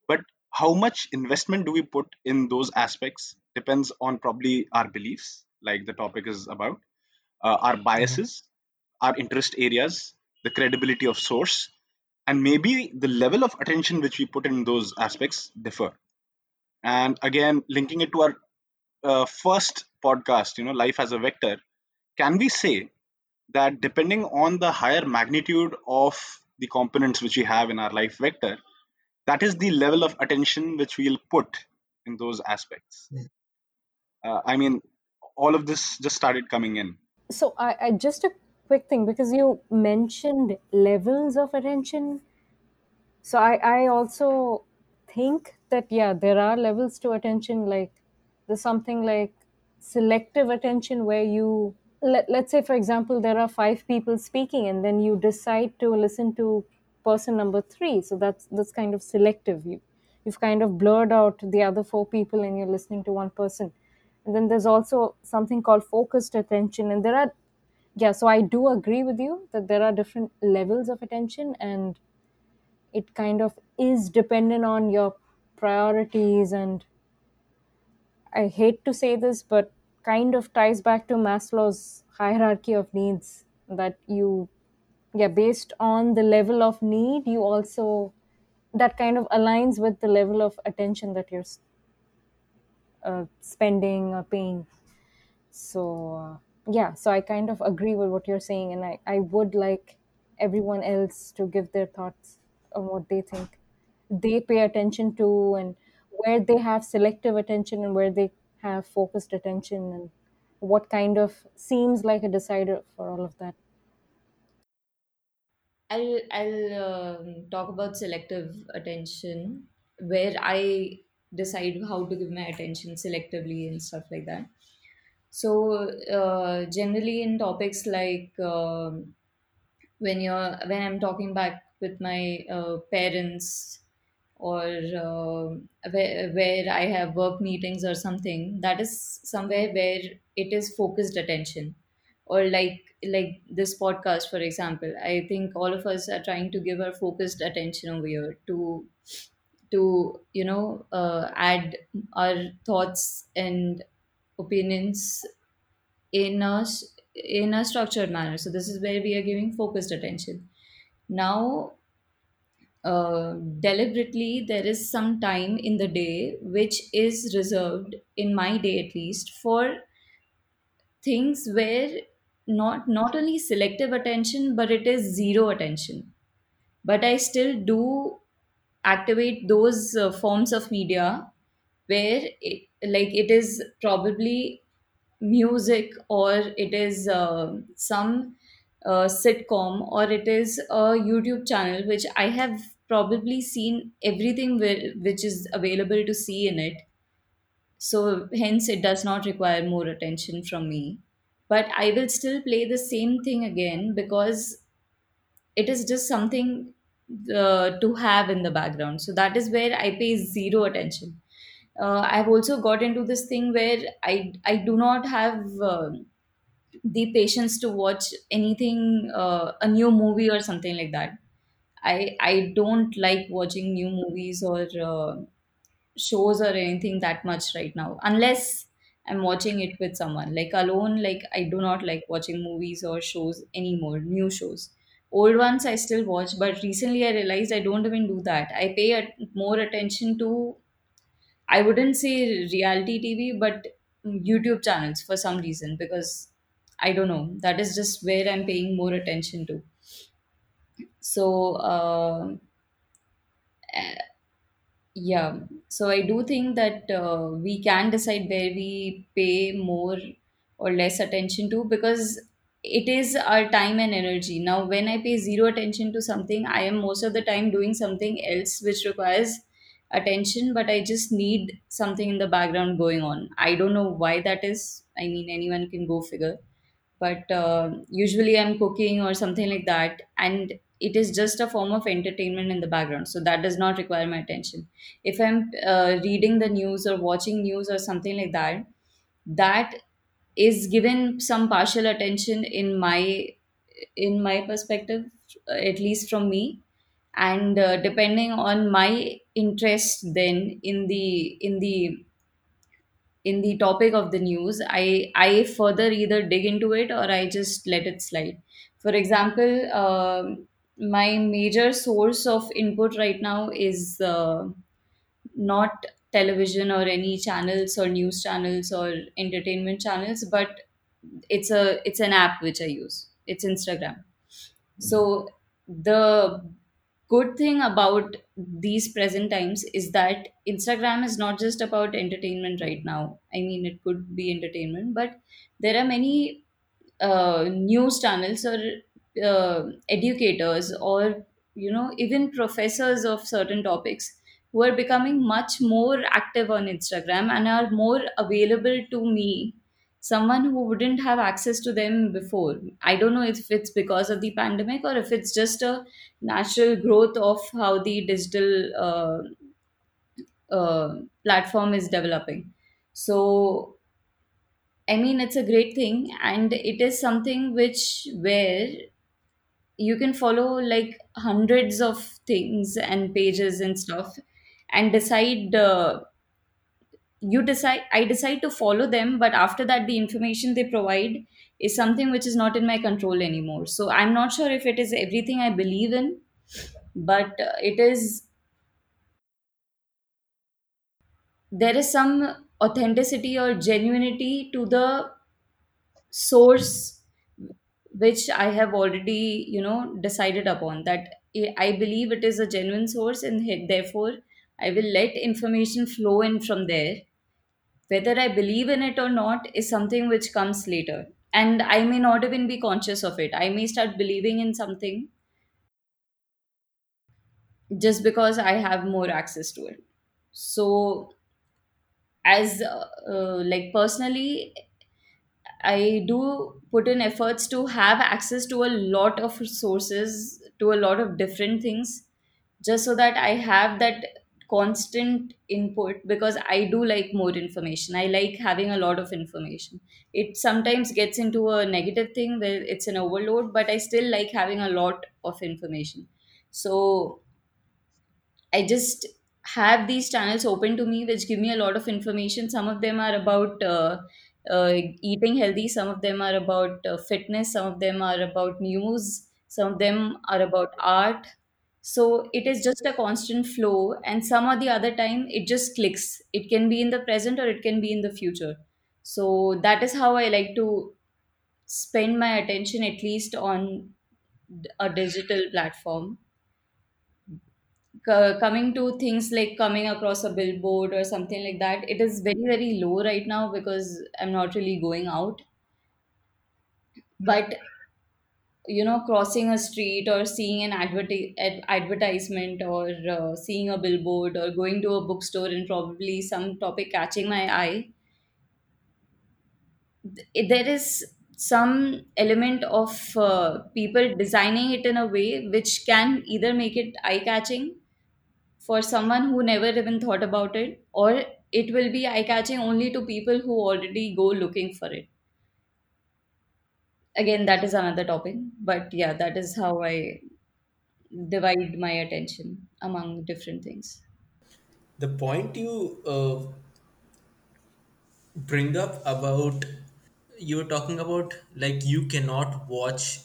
C: But how much investment do we put in those aspects depends on probably our beliefs like the topic is about uh, our
A: Mhm.
C: biases our interest areas the credibility of source and maybe the level of attention which we put in those aspects differ and again linking it to our uh, first podcast you know life as a vector can we say that depending on the higher magnitude of the components which we have in our life vector that is the level of attention which we'll put in those aspects
A: Mhm.
C: uh, i mean all of this just started coming in
B: So I, I just a quick thing because you mentioned levels of attention. So I, I also think that yeah, there are levels to attention. Like there's something like selective attention where you let, let's say for example there are five people speaking and then you decide to listen to person number three. So that's that's kind of selective. You you've kind of blurred out the other four people and you're listening to one person. And then there's also something called focused attention. And there are yeah so i do agree with you that there are different levels of attention and it kind of is dependent on your priorities and i hate to say this but kind of ties back to maslow's hierarchy of needs that you yeah based on the level of need you also that kind of aligns with the level of attention that you're uh, spending or paying. So uh, yeah so i kind of agree with what you're saying and I, I would like everyone else to give their thoughts on what they think. They pay attention to and where they have selective attention and where they have focused attention and what kind of seems like a decider for all of that
F: I'll I'll um, talk about selective attention, where I decide how to give my attention selectively and stuff like that. So uh, generally in topics like um, when you're when I'm talking back with my uh, parents or uh, where, where I have work meetings or something, that is somewhere where it is focused attention. Or like like this podcast, for example, I think all of us are trying to give our focused attention over here to to you know uh, add our thoughts and opinions in a in a structured manner. So this is where we are giving focused attention. Now uh, deliberately there is some time in the day which is reserved in my day at least for things where not not only selective attention but it is zero attention. But i still do activate those uh, forms of media where it, like it is probably music or it is uh, some uh, sitcom or it is a youtube channel which i have probably seen everything whi- which is available to see in it. So hence it does not require more attention from me but i will still play the same thing again because it is just something uh, to have in the background. So that is where i pay zero attention. Uh, i've also got into this thing where i i do not have uh, the patience to watch anything uh, a new movie or something like that. I i don't like watching new movies or uh, shows or anything that much right now. Unless i'm watching it with someone like alone like i do not like watching movies or shows anymore new shows. Old ones i still watch but recently i realized i don't even do that. I pay more attention to i wouldn't say reality tv but youtube channels for some reason because i don't know. That is just where i'm paying more attention to. So uh, Yeah, so I do think that uh, we can decide where we pay more or less attention to because it is our time and energy. Now, when I pay zero attention to something, I am most of the time doing something else which requires attention, but I just need something in the background going on. I don't know why that is. I mean, anyone can go figure but uh, usually i'm cooking or something like that and it is just a form of entertainment in the background. So that does not require my attention. If i'm uh, reading the news or watching news or something like that that is given some partial attention in my in my perspective uh, at least from me. And uh, depending on my interest then in the in the in the topic of the news i i further either dig into it or i just let it slide. For example um my major source of input right now is uh, not television or any channels or news channels or entertainment channels but it's a it's an app which i use. It's instagram. So the good thing about these present times is that Instagram is not just about entertainment right now. I mean, it could be entertainment, but there are many uh, news channels or uh, educators or you know even professors of certain topics who are becoming much more active on Instagram and are more available to me someone who wouldn't have access to them before. I don't know if it's because of the pandemic or if it's just a natural growth of how the digital uh, uh, platform is developing. So i mean it's a great thing and it is something which where you can follow like hundreds of things and pages and stuff and decide uh, you decide i decide to follow them but after that the information they provide is something which is not in my control anymore. So i'm not sure if it is everything i believe in but uh, it is there is some authenticity or genuinity to the source which i have already you know decided upon that i believe it is a genuine source and he- therefore i will let information flow in from there. Whether i believe in it or not is something which comes later. And i may not even be conscious of it. I may start believing in something just because i have more access to it. So as uh, uh, like personally i do put in efforts to have access to a lot of resources to a lot of different things just so that i have that constant input because i do like more information. I like having a lot of information. It sometimes gets into a negative thing where it's an overload but i still like having a lot of information. So I just have these channels open to me, which give me a lot of information. Some of them are about uh, uh, eating healthy, some of them are about uh, fitness, some of them are about news, some of them are about art. So it is just a constant flow, and some or the other time it just clicks. It can be in the present or it can be in the future. so that is how i like to spend my attention at least on a digital platform Co- coming to things like coming across a billboard or something like that it is very very low right now because i'm not really going out. But you know crossing a street or seeing an adverti- ad- advertisement or uh, seeing a billboard or going to a bookstore and probably some topic catching my eye th- there is some element of uh, people designing it in a way which can either make it eye catching for someone who never even thought about it or it will be eye catching only to people who already go looking for it again that is another topic but yeah that is how i divide my attention among different things.
D: The point you uh, bring up about you were talking about like you cannot watch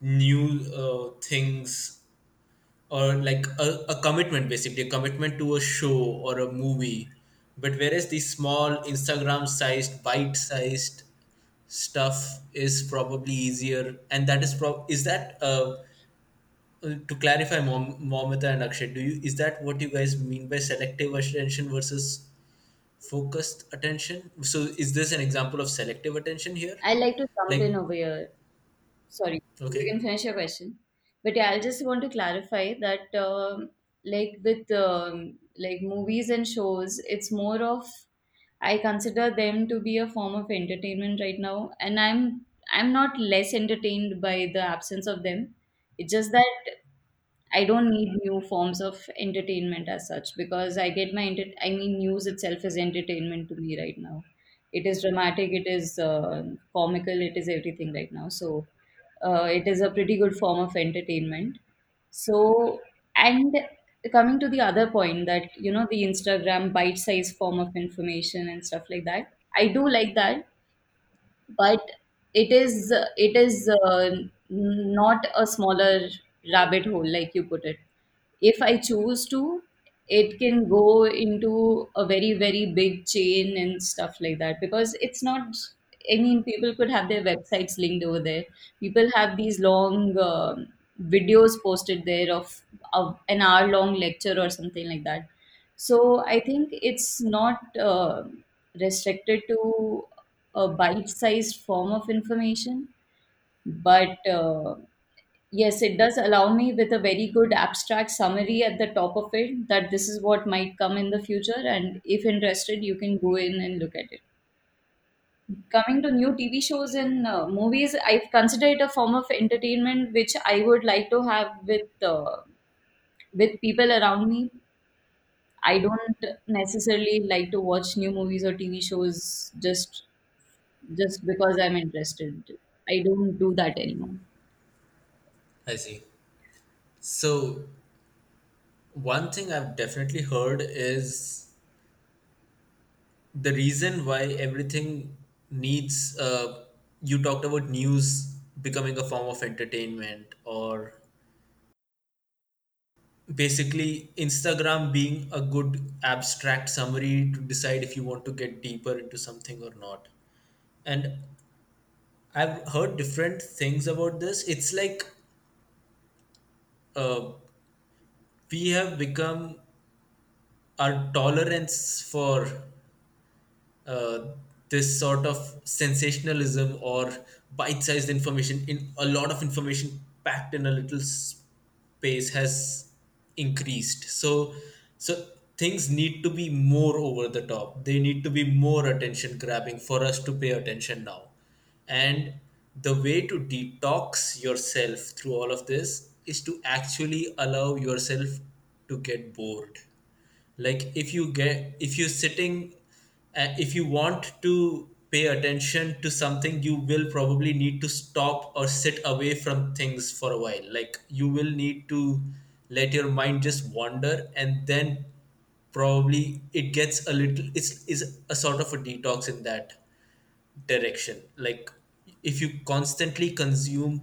D: new uh, things or like a, a commitment basically a commitment to a show or a movie. But whereas the small instagram sized bite sized stuff is probably easier and that is pro- is that uh, uh, to clarify Mom- Momita and Akshay do you is that what you guys mean by selective attention versus focused attention? So is this an example of selective attention here?
F: I like to jump
D: like
F: in over here. Sorry, you
D: okay
F: can finish your question. But yeah, I just want to clarify that, um, like with um, like movies and shows, it's more of I consider them to be a form of entertainment right now, and I'm I'm not less entertained by the absence of them. It's just that I don't need new forms of entertainment as such because I get my enter- I mean news itself is entertainment to me right now. It is dramatic, it is uh, comical, it is everything right now. So uh, it is a pretty good form of entertainment. So and coming to the other point that you know the Instagram bite-sized form of information and stuff like that, I do like that but it is it is uh, not a smaller rabbit hole like you put it if i choose to it can go into a very very big chain and stuff like that because it's not i mean people could have their websites linked over there. People have these long uh, videos posted there of, of an hour long lecture or something like that. So i think it's not uh, restricted to a bite-sized form of information but uh, yes it does allow me with a very good abstract summary at the top of it that this is what might come in the future and if interested you can go in and look at it coming to new tv shows and uh, movies i consider it a form of entertainment which i would like to have with uh, with people around me i don't necessarily like to watch new movies or tv shows just just because I'm interested. I don't do that anymore.
D: i see so one thing i've definitely heard is the reason why everything needs uh, you talked about news becoming a form of entertainment or basically instagram being a good abstract summary to decide if you want to get deeper into something or not. And i've heard different things about this. It's like uh, we have become our tolerance for uh, this sort of sensationalism or bite-sized information in a lot of information packed in a little space has increased. So so things need to be more over the top. They need to be more attention grabbing for us to pay attention now. And the way to detox yourself through all of this is to actually allow yourself to get bored. Like if you get if you're sitting uh, if you want to pay attention to something you will probably need to stop or sit away from things for a while. Like you will need to let your mind just wander and then probably it gets a little it's is a sort of a detox in that direction. Like if you constantly consume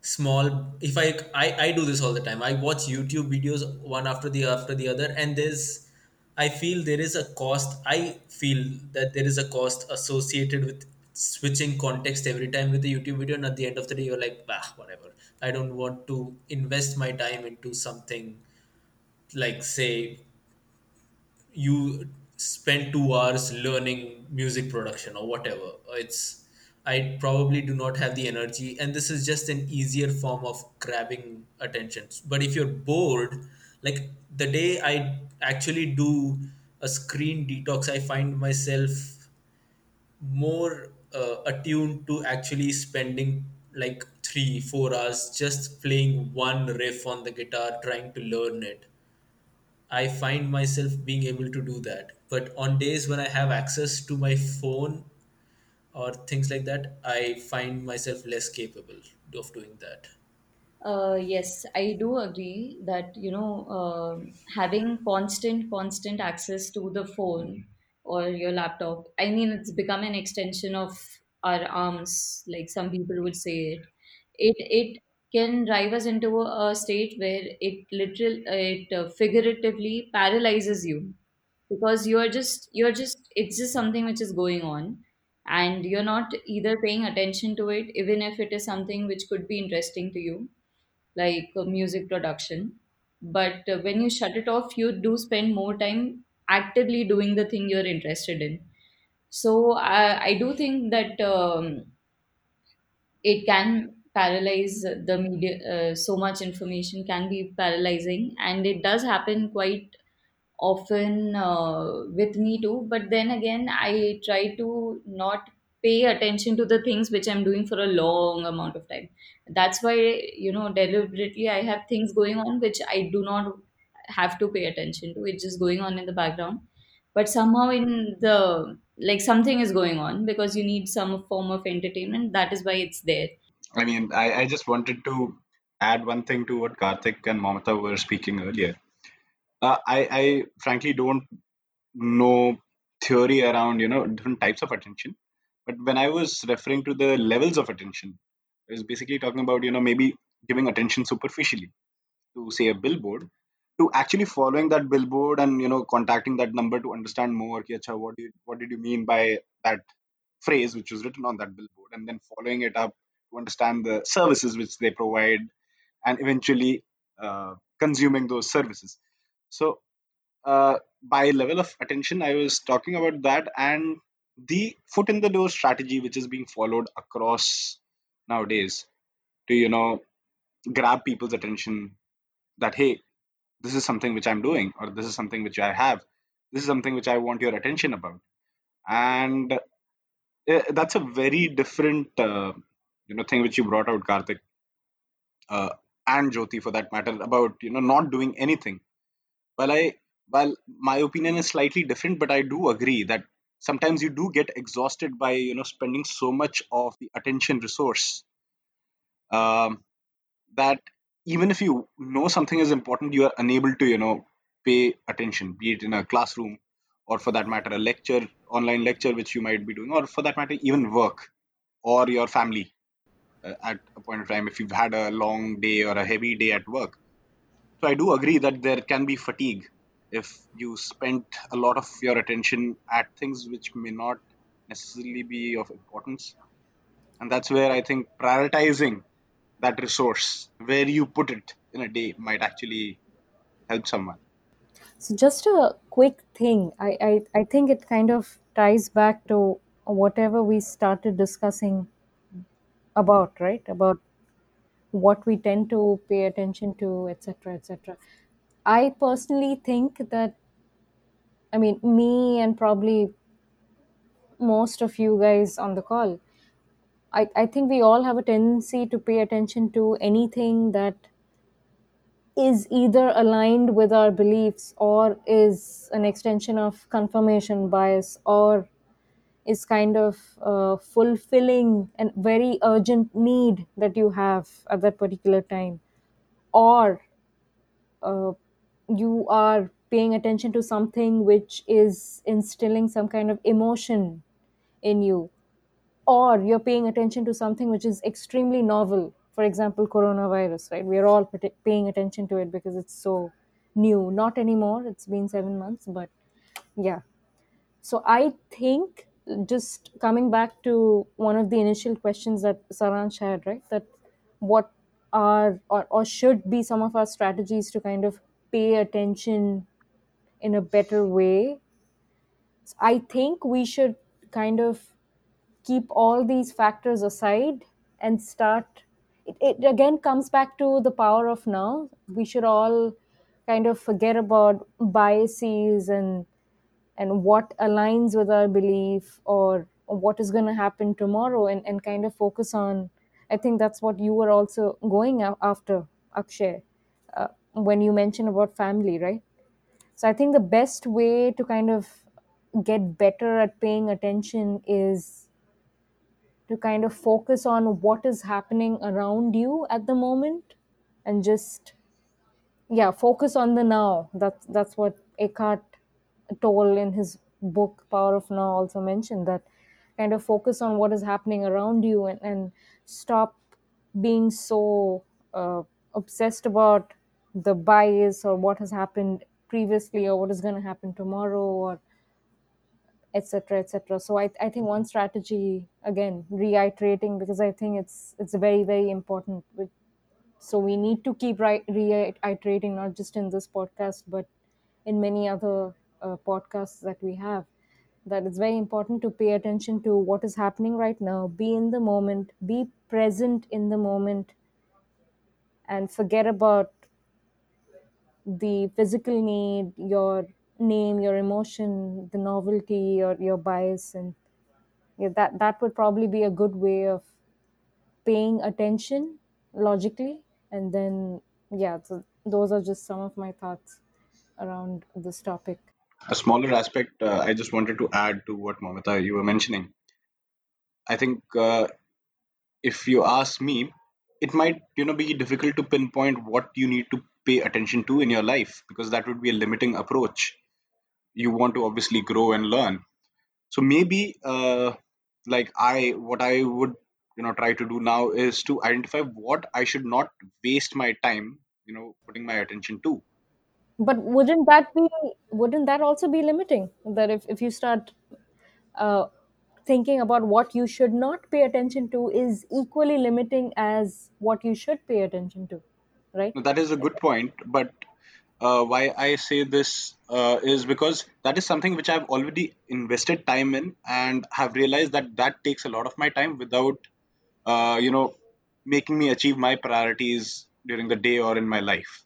D: small if I, I i do this all the time. I watch youtube videos one after the after the other and there's I feel there is a cost. I feel that there is a cost associated with switching context every time with a YouTube video, and at the end of the day, you're like, bah, whatever. I don't want to invest my time into something like, say, you spend two hours learning music production or whatever. It's I probably do not have the energy, and this is just an easier form of grabbing attention. But if you're bored, like the day I actually do a screen detox, I find myself more uh, attuned to actually spending like three, four hours just playing one riff on the guitar, trying to learn it I find myself being able to do that. But on days when I have access to my phone or things like that, I find myself less capable of doing that.
F: Uh, yes, I do agree that you know um having constant constant access to the phone or your laptop. I mean, it's become an extension of our arms, like some people would say it. It it can drive us into a, a state where it literal it uh, figuratively paralyzes you because you're just you're just it's just something which is going on and you're not either paying attention to it even if it is something which could be interesting to you like uh, music production. But uh, when you shut it off, you do spend more time actively doing the thing you're interested in. So I, I do think that um, it can paralyze the media. Uh, so much information can be paralyzing, and it does happen quite often uh, with me too but then again i try to not pay attention to the things which i'm doing for a long amount of time. That's why you know deliberately i have things going on which i do not have to pay attention to. It's just going on in the background. But somehow in the like something is going on because you need some form of entertainment. That is why it's there.
C: I mean, I, I just wanted to add one thing to what Karthik and Mamata were speaking earlier. Uh, I, I frankly don't know theory around you know different types of attention, but when I was referring to the levels of attention, I was basically talking about you know maybe giving attention superficially to say a billboard to actually following that billboard and you know contacting that number to understand more what did what did you mean by that phrase which was written on that billboard? And then following it up to understand the services which they provide and eventually uh, consuming those services. So uh, by level of attention i was talking about that and the foot in the door strategy which is being followed across nowadays to you know grab people's attention that hey this is something which i'm doing or this is something which i have. This is something which i want your attention about. And uh, that's a very different uh, you know thing which you brought out karthik uh, and jyoti for that matter about you know not doing anything. Well i well my opinion is slightly different but i do agree that sometimes you do get exhausted by you know spending so much of the attention resource um, that even if you know something is important you are unable to you know pay attention be it in a classroom or for that matter a lecture online lecture which you might be doing or for that matter even work or your family uh, at a point of time if you've had a long day or a heavy day at work. So i do agree that there can be fatigue if you spent a lot of your attention at things which may not necessarily be of importance and that's where i think prioritizing that resource where you put it in a day might actually help someone
B: So just a quick thing. I, I, I think it kind of ties back to whatever we started discussing about, right? About what we tend to pay attention to, etc., etc. I personally think that, I mean, me and probably most of you guys on the call, I, I think we all have a tendency to pay attention to anything that is either aligned with our beliefs or is an extension of confirmation bias or is kind of uh, fulfilling a very urgent need that you have at that particular time or uh, you are paying attention to something which is instilling some kind of emotion in you. Or you're paying attention to something which is extremely novel. For example coronavirus right? We're all paying attention to it because it's so new. Not anymore. It's been 7 months but yeah. So i think just coming back to one of the initial questions that saransh had right? That what are or, or should be some of our strategies to kind of pay attention in a better way. I think we should kind of keep all these factors aside and start it, it again comes back to the power of now. We should all kind of forget about biases and and what aligns with our belief or what is going to happen tomorrow and, and kind of focus on i think that's what you were also going after akshay when you mentioned about family right? So i think the best way to kind of get better at paying attention is to kind of focus on what is happening around you at the moment and just yeah focus on the now. That's that's what eckhart tolle in his book power of now also mentioned that kind of focus on what is happening around you and, and stop being so uh, obsessed about the bias or what has happened previously or what is going to happen tomorrow or etc etc so I, I think one strategy again reiterating because i think it's it's very very important with so we need to keep reiterating not just in this podcast but in many other uh, podcasts that we have that it's very important to pay attention to what is happening right now be in the moment be present in the moment and forget about the physical need your name your emotion the novelty or your bias and yeah, that that would probably be a good way of paying attention logically and then yeah so those are just some of my thoughts around this topic
C: A smaller aspect uh, I just wanted to add to what Mamata you were mentioning. I think uh, if you ask me, it might you know be difficult to pinpoint what you need to pay attention to in your life because that would be a limiting approach. You want to obviously grow and learn. So maybe uh, like I what I would you know try to do now is to identify what I should not waste my time you know putting my attention to.
B: but wouldn't that be wouldn't that also be limiting that if, if you start uh, thinking about what you should not pay attention to is equally limiting as what you should pay attention to right
C: that is a good point, but uh, why I say this uh, is because that is something which I've already invested time in and have realized that that takes a lot of my time without, uh, you know, making me achieve my priorities during the day or in my life.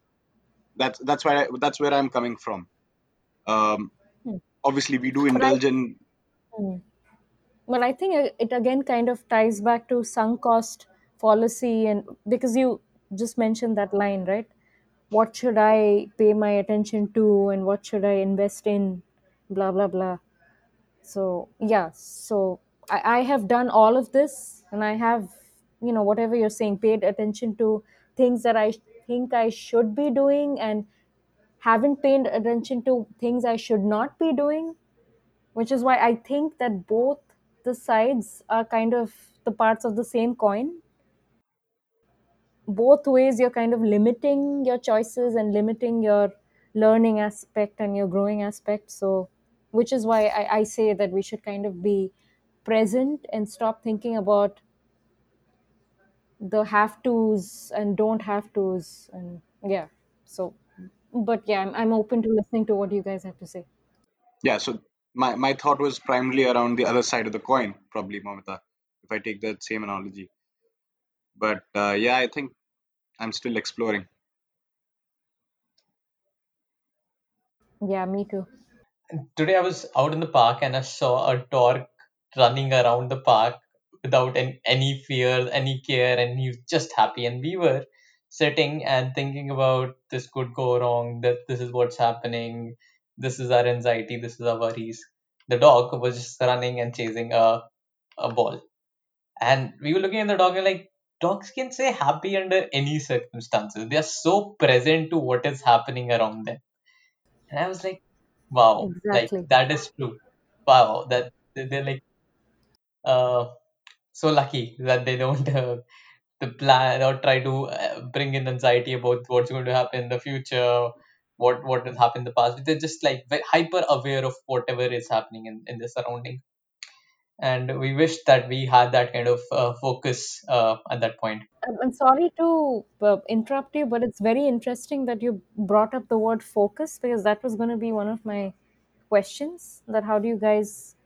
C: That's that's why I, that's where I'm coming from. Um,
B: Hmm.
C: obviously, we do
B: but i
C: indulge in
B: hmm. Well, I think it it again kind of ties back to sunk cost fallacy and because you just mentioned that line, right? What should I pay my attention to, and what should I invest in? Blah blah blah. So yeah, so I, I have done all of this, and I have, you know, whatever you're saying, paid attention to things that I think I should be doing, and haven't paid attention to things I should not be doing which is why I think that both the sides are kind of the parts of the same coin. Both ways, you're kind of limiting your choices and limiting your learning aspect and your growing aspect. So, which is why I, I say that we should kind of be present and stop thinking about the have tos and don't have tos. And yeah, so, but yeah, I'm, I'm open to listening to what you guys have to say.
C: yeah. So my my thought was primarily around the other side of the coin, probably, Mamita, if I take that same analogy. But uh, yeah, I think I'm still exploring.
B: Yeah, me too.
A: Today I was out in the park and I saw a dog running around the park without any, any fear, any care, and he was just happy. And we were sitting and thinking about this could go wrong, that this is what's happening, this is our anxiety, this is our worries. The dog was just running and chasing a, a ball. And we were looking at the dog and like, dogs can say happy under any circumstances. They are so present to what is happening around them. And I was like, wow, like that is true. Wow, that they- they're like uh so lucky that they don't uh, the plan or try to uh, bring in anxiety about what's going to happen in the future what what has happened in the past. They're just like hyper aware of whatever is happening in in the surrounding, and we wish that we had that kind of uh, focus uh, at that point.
B: I'm sorry to uh, interrupt you, but it's very interesting that you brought up the word focus because that was going to be one of my questions. That how do you guys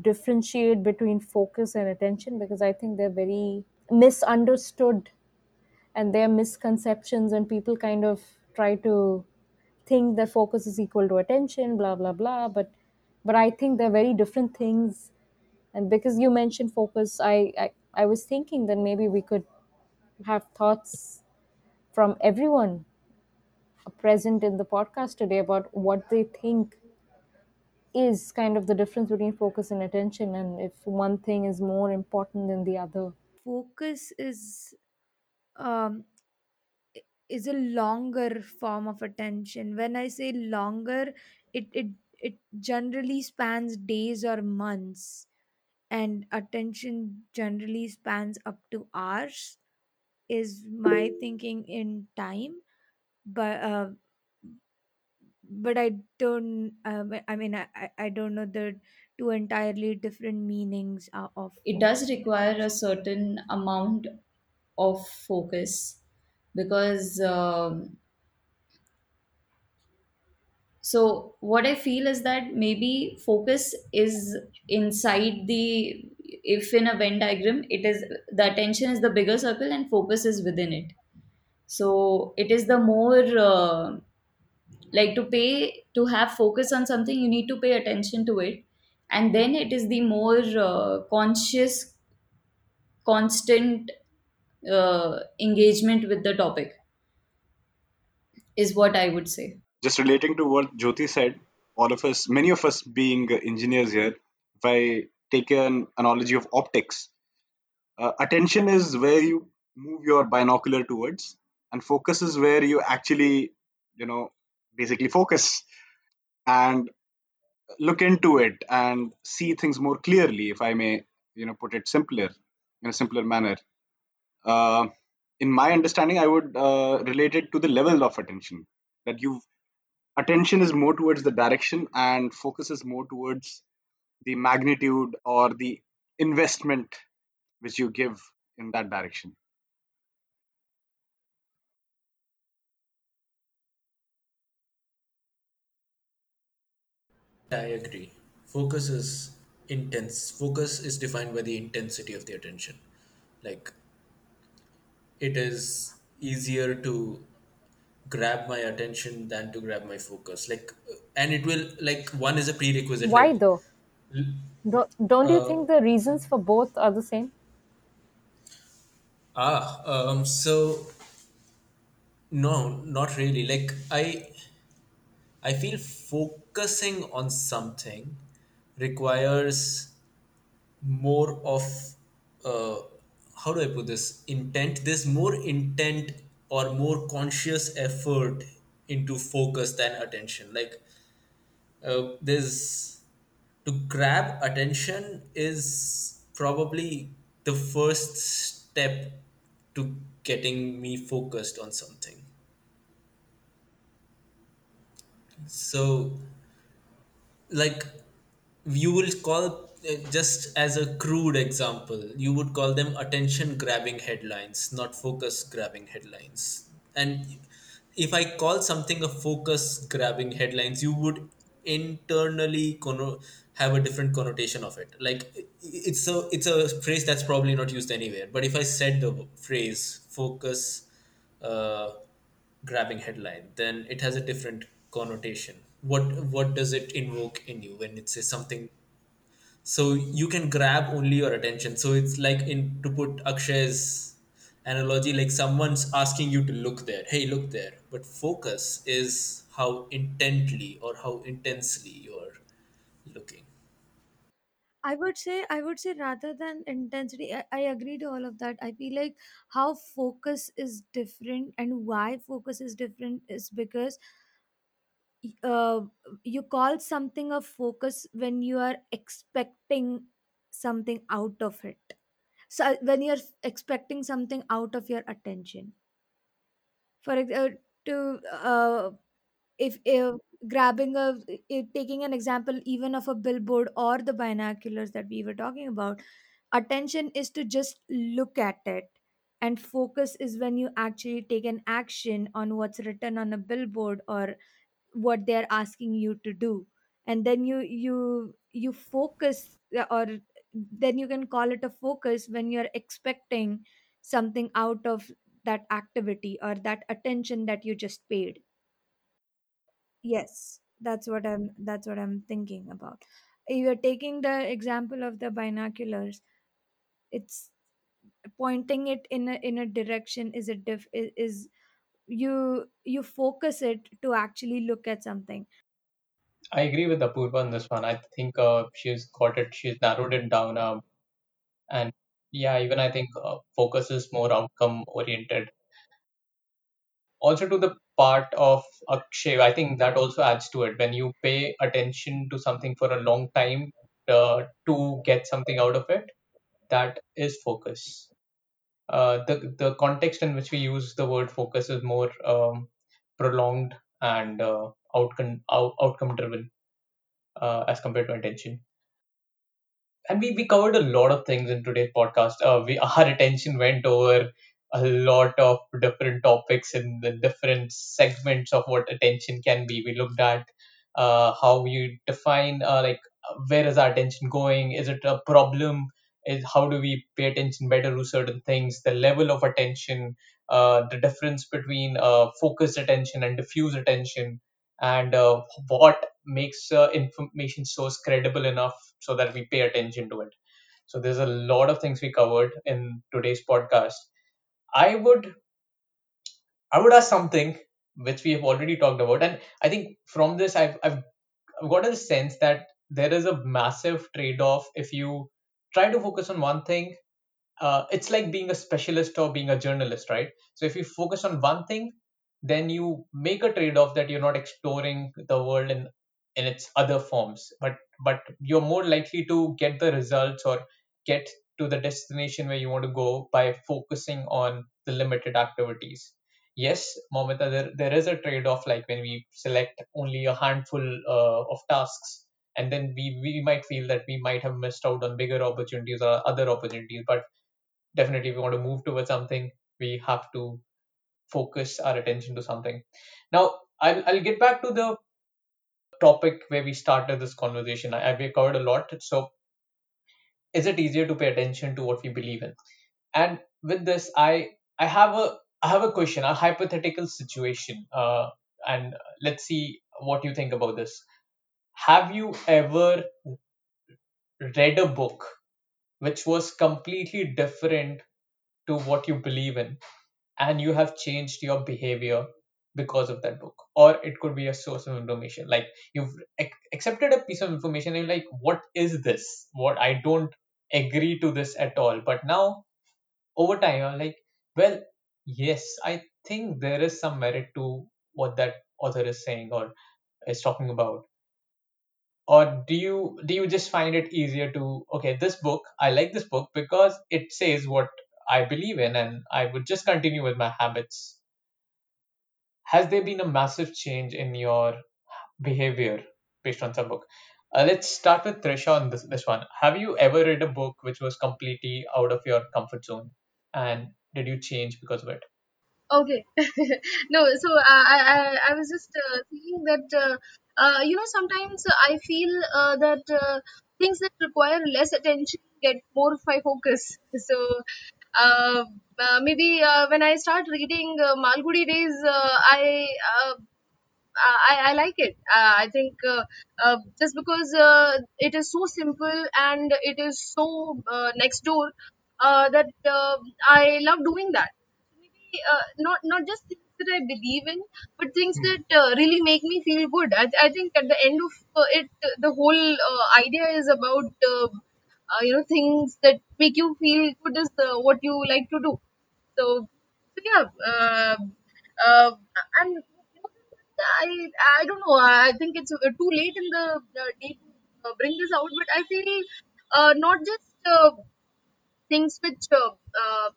B: differentiate between focus and attention? Because I think they're very misunderstood and they're misconceptions, and people kind of try to think that focus is equal to attention, blah blah blah. But but I think they're very different things. And because you mentioned focus, I I, I was thinking that maybe we could have thoughts from everyone present in the podcast today about what they think is kind of the difference between focus and attention and if one thing is more important than the other.
E: Focus is um is a longer form of attention. When i say longer it it it generally spans days or months and attention generally spans up to hours is my thinking in time but uh, but i don't um, i mean I, I I don't know the two entirely different meanings uh, of
F: It does
E: focus
F: require a certain amount of focus because um, so what i feel is that maybe focus is inside the if in a venn diagram it is the attention is the bigger circle and focus is within it. So it is the more uh, like to pay to have focus on something you need to pay attention to it. And then it is the more uh, conscious constant uh, engagement with the topic is what i would say
C: just relating to what Jyoti said, all of us, many of us being engineers here, if I take an analogy of optics, uh, attention is where you move your binocular towards, and focus is where you actually, you know, basically focus and look into it and see things more clearly, if I may, you know, put it simpler in a simpler manner. Uh, in my understanding, I would uh, relate it to the level of attention that you've attention is more towards the direction and focus is more towards the magnitude or the investment which you give in that direction
D: I agree. Focus is intense. Focus is defined by the intensity of the attention. Like it is easier to grab my attention than to grab my focus. Like, and it will like one is a prerequisite.
B: why
D: Like,
B: though don't, don't you
D: uh,
B: think the reasons for both are the same
D: ah, um, so no, not really. Like I, I feel focusing on something requires more of uh, how do I put this intent. There's more intent or more conscious effort into focus than attention. Like uh, to grab attention is probably the first step to getting me focused on something. So like you will call just as a crude example you would call them attention grabbing headlines not focus grabbing headlines and if i call something a focus grabbing headlines you would internally conno- have a different connotation of it like it's a it's a phrase that's probably not used anywhere but if i said the phrase focus uh, grabbing headline, then it has a different connotation. What what does it invoke in you when it says something? So you can grab only your attention. So it's like in to put Akshay's analogy, like someone's asking you to look there. Hey, look there. But focus is how intently or how intensely you're looking.
E: I would say I would say rather than intensity, I, I agree to all of that. I feel like how focus is different and why focus is different is because uh, you call something a focus when you are expecting something out of it. So when you're expecting something out of your attention. For uh, to uh, if, if grabbing a if taking an example even of a billboard or the binoculars that we were talking about attention is to just look at it and focus is when you actually take an action on what's written on a billboard or what they're asking you to do. And then you you you focus uh, or then you can call it a focus when you're expecting something out of that activity or that attention that you just paid. Yes that's what i'm that's what i'm thinking about. You're taking the example of the binoculars. It's pointing it in a in a direction is a diff is, is you you focus it to actually look at something
A: I agree with Apurva on this one. I think uh, she's got it. She's narrowed it down. Um, and yeah, even I think uh, focus is more outcome oriented. Also, to the part of Akshay, I think that also adds to it. When you pay attention to something for a long time uh, to get something out of it, that is focus. Uh, the the context in which we use the word focus is more um, prolonged and uh, outcome out, outcome driven uh, as compared to attention. and we, we covered a lot of things in today's podcast. Uh, we (laughs) our attention went over a lot of different topics in the different segments of what attention can be. We looked at uh, how you define like where is our attention going? Is it a problem? Is how do we pay attention better to certain things? The level of attention, uh, the difference between uh, focused attention and diffuse attention, and uh, what makes uh, information source credible enough so that we pay attention to it. So there's a lot of things we covered in today's podcast. I would I would ask something which we have already talked about, and I think from this I've I've, I've got a sense that there is a massive trade-off if you try to focus on one thing. Uh, it's like being a specialist or being a journalist, right? So if you focus on one thing, then you make a trade-off that you're not exploring the world in in its other forms but but you're more likely to get the results or get to the destination where you want to go by focusing on the limited activities yes momita there, there is a trade-off like when we select only a handful uh, of tasks and then we, we might feel that we might have missed out on bigger opportunities or other opportunities but definitely if we want to move towards something we have to focus our attention to something now i'll, I'll get back to the topic where we started this conversation. I, we covered a lot. So, is it easier to pay attention to what we believe in? And with this, I I have a I have a question, a hypothetical situation, uh, and let's see what you think about this. Have you ever read a book which was completely different to what you believe in, and you have changed your behavior because of that book? Or it could be a source of information. Like you've ac- accepted a piece of information and you're like what is this? What i don't agree to this at all. But now over time i'm like well yes i think there is some merit to what that author is saying or is talking about or do you do you just find it easier to okay this book i like this book because it says what i believe in and i would just continue with my habits has there been a massive change in your behavior based on some book? Uh, let's start with Trisha on this, this one. Have you ever read a book which was completely out of your comfort zone? And did you change because of it?
G: Okay. (laughs) No, so uh, I I I was just uh, thinking that uh, uh, you know sometimes I feel uh, that uh, things that require less attention get more of my focus. (laughs) So uh, uh, maybe uh, when I start reading uh, Malgudi Days, uh, I uh, I, I like it. Uh, I think uh, uh, just because uh, it is so simple and it is so uh, next door uh, that uh, I love doing that. Uh, not not just things that I believe in, but things
A: Hmm.
G: that uh, really make me feel good. I, I think at the end of uh, it, the whole uh, idea is about uh, uh, you know things that make you feel good is uh, what you like to do. So, so yeah, uh, uh, and I I don't know. I think it's uh, too late in the uh, day to uh, bring this out, but I feel uh, not just uh, things which uh, uh,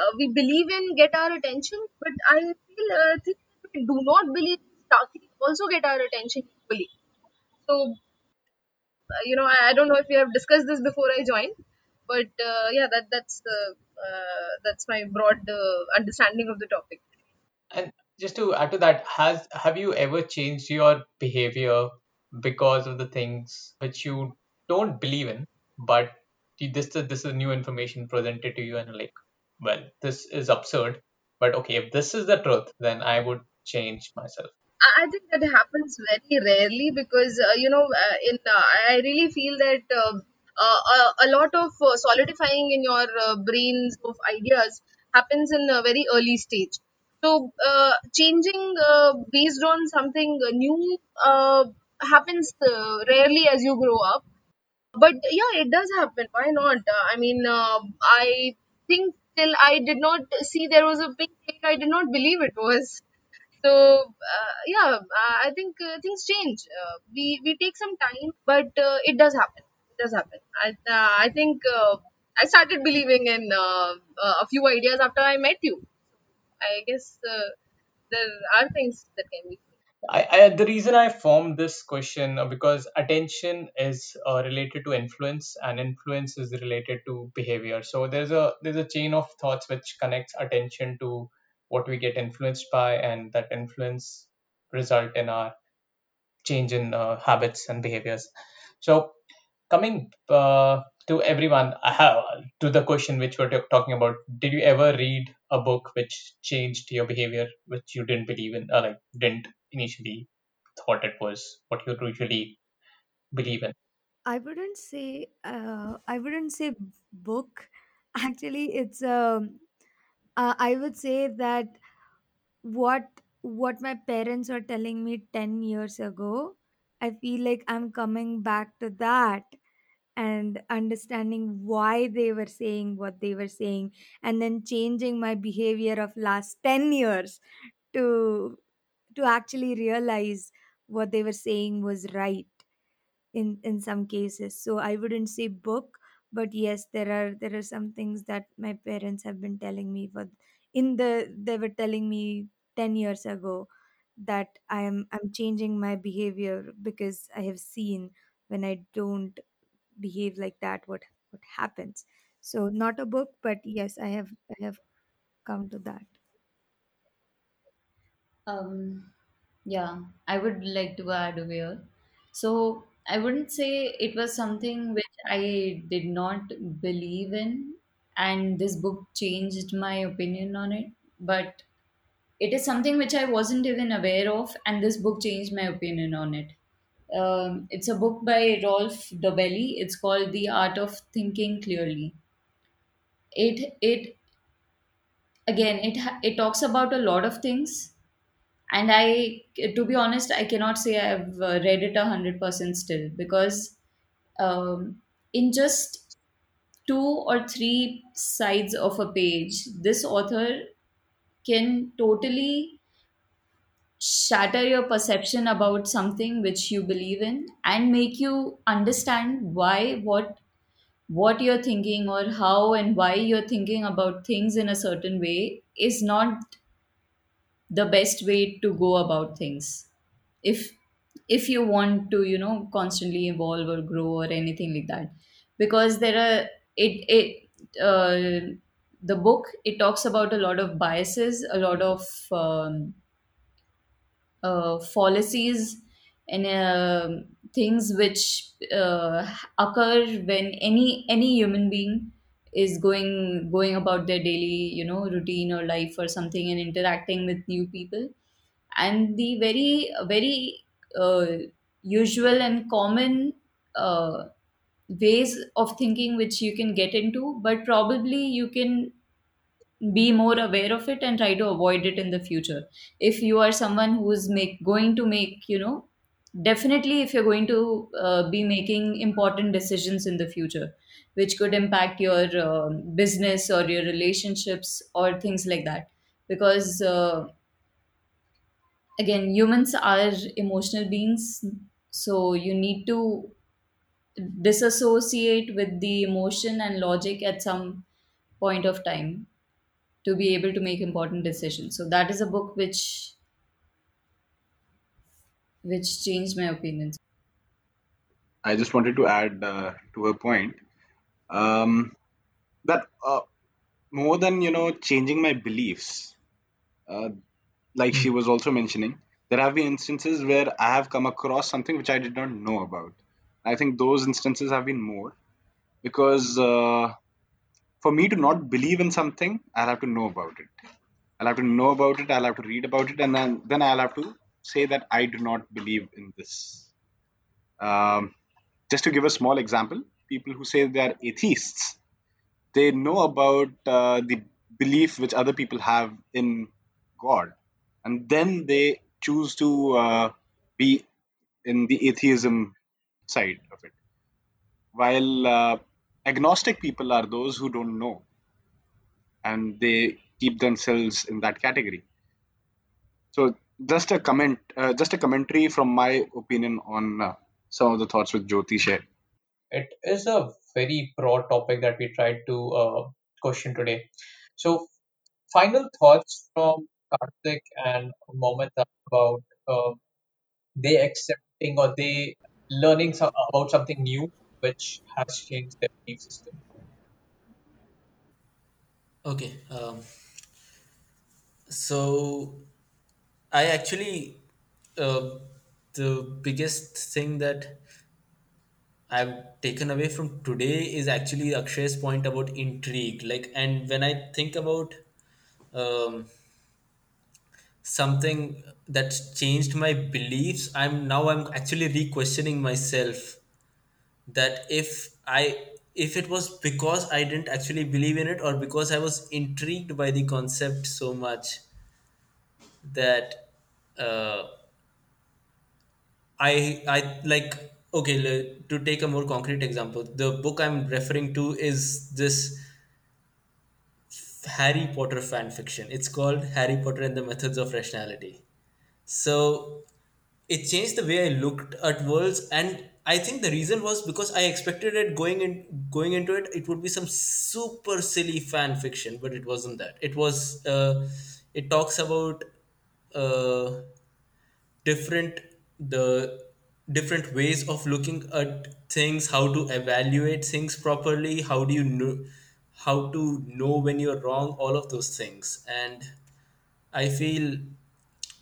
G: uh, we believe in get our attention, but I feel uh, things that we do not believe starkly also get our attention equally. So uh, you know, I, I don't know if we have discussed this before I joined, but uh, yeah, that that's the uh, that's my broad uh, understanding of the topic.
A: And just to add to that, has have you ever changed your behavior because of the things which you don't believe in, but this this is new information presented to you, and like, well, this is absurd, but okay, if this is the truth, then I would change myself.
G: I think that happens very rarely because uh, you know uh, in uh, I really feel that uh, uh, a, lot of uh, solidifying in your brains of ideas happens in a very early stage. So changing based on something new happens rarely as you grow up. But yeah, it does happen. Why not? I mean, I think till I did not see there was a big thing, I did not believe it was. So uh, yeah, uh, I think uh, things change. Uh, we we take some time, but uh, it does happen. It does happen. I uh, I think uh, I started believing in uh, uh, a few ideas after I met you. I guess uh, there are things that can be.
A: I, I the reason I formed this question uh, because attention is uh, related to influence and influence is related to behavior. So there's a there's a chain of thoughts which connects attention to what we get influenced by, and that influence result in our change in uh, habits and behaviors. So coming uh, to everyone, I have to the question which we're t- talking about. Did you ever read a book which changed your behavior, which you didn't believe in, or like didn't initially thought it was what you usually believe in?
E: I wouldn't say uh, I wouldn't say book. (laughs) Actually, it's um uh, I would say that what what my parents are telling me 10 years ago, I feel like I'm coming back to that and understanding why they were saying what they were saying and then changing my behavior of last 10 years to to actually realize what they were saying was right in in some cases. So i wouldn't say book but yes there are there are some things that my parents have been telling me but in the they were telling me 10 years ago that i am i'm changing my behavior because i have seen when i don't behave like that what what happens. So not a book but yes i have i have come to that
F: Um, yeah, I would like to add over here. So I wouldn't say it was something which I did not believe in, and this book changed my opinion on it. But it is something which I wasn't even aware of, and this book changed my opinion on it. Um, it's a book by Rolf Dobelli. It's called The Art of Thinking Clearly. It it again it it talks about a lot of things and i to be honest i cannot say i've uh, read it a hundred percent still because um, in just two or three sides of a page this author can totally shatter your perception about something which you believe in and make you understand why what what you're thinking or how and why you're thinking about things in a certain way is not the best way to go about things. If if you want to you know constantly evolve or grow or anything like that. Because there are it it uh, the book it talks about a lot of biases a lot of um, uh, fallacies and um things which uh, occur when any any human being is going going about their daily you know routine or life or something and interacting with new people. And the very very uh, usual and common uh, ways of thinking which you can get into but probably you can be more aware of it and try to avoid it in the future. If you are someone who is make going to make you know definitely if you're going to uh, be making important decisions in the future which could impact your um business or your relationships or things like that. Because uh, again humans are emotional beings so you need to disassociate with the emotion and logic at some point of time to be able to make important decisions. So that is a book which which changed my opinions.
C: I just wanted to add uh, to her point um, that uh, more than you know changing my beliefs, uh, like she was also mentioning, there have been instances where I have come across something which I did not know about. I think those instances have been more because uh, for me to not believe in something, I'll have to know about it. I'll have to know about it. I'll have to read about it, and then then I'll have to say that I do not believe in this. Um, just to give a small example, people who say they are atheists, they know about uh, the belief which other people have in God, and then they choose to uh, be in the atheism side of it. While uh, agnostic people are those who don't know and they keep themselves in that category. So just a comment, uh, just a commentary from my opinion on uh, some of the thoughts with Jyoti shared.
A: It is a very broad topic that we tried to uh, question today. So, final thoughts from Karthik and Momita about uh, they accepting or they learning some, about something new which has changed their belief system.
D: Okay. Um, so I actually uh, the biggest thing that I've taken away from today is actually Akshay's point about intrigue. Like, and when I think about um, something that's changed my beliefs, I'm now I'm actually re-questioning myself that if I if it was because I didn't actually believe in it or because I was intrigued by the concept so much that uh, I I like okay le- to take a more concrete example the book I'm referring to is this Harry Potter fan fiction. It's called Harry Potter and the Methods of Rationality. So it changed the way I looked at worlds and I think the reason was because I expected it going in going into it it would be some super silly fan fiction but it wasn't that. It was uh, it talks about uh, different the different ways of looking at things how to evaluate things properly how do you know how to know when you're wrong all of those things. And i feel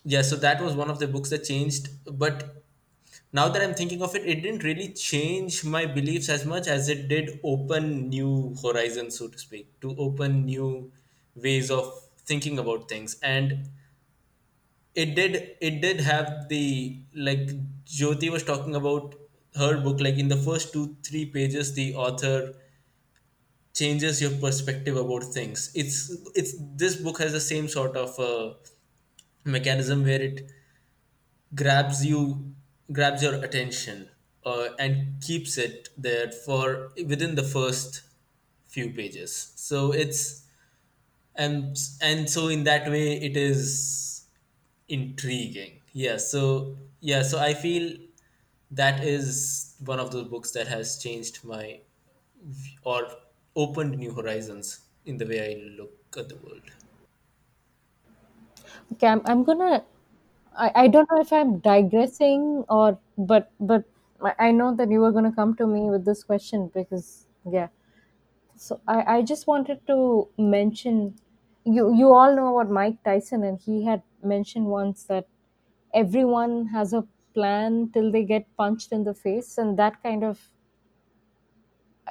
D: yeah so that was one of the books that changed but now that i'm thinking of it it didn't really change my beliefs as much as it did open new horizons so to speak to open new ways of thinking about things. And it did it did have the like jyoti was talking about her book like in the first two three pages the author changes your perspective about things. It's it's this book has the same sort of uh, mechanism where it grabs you grabs your attention uh, and keeps it there for within the first few pages. So it's and and so in that way it is intriguing yeah so yeah so i feel that is one of those books that has changed my or opened new horizons in the way i look at the world
B: Okay, I'm, I'm gonna. I, I don't know if I'm digressing or, but but I I know that you were gonna come to me with this question because yeah. So I I just wanted to mention, you you all know about Mike Tyson and he had mentioned once that everyone has a plan till they get punched in the face and that kind of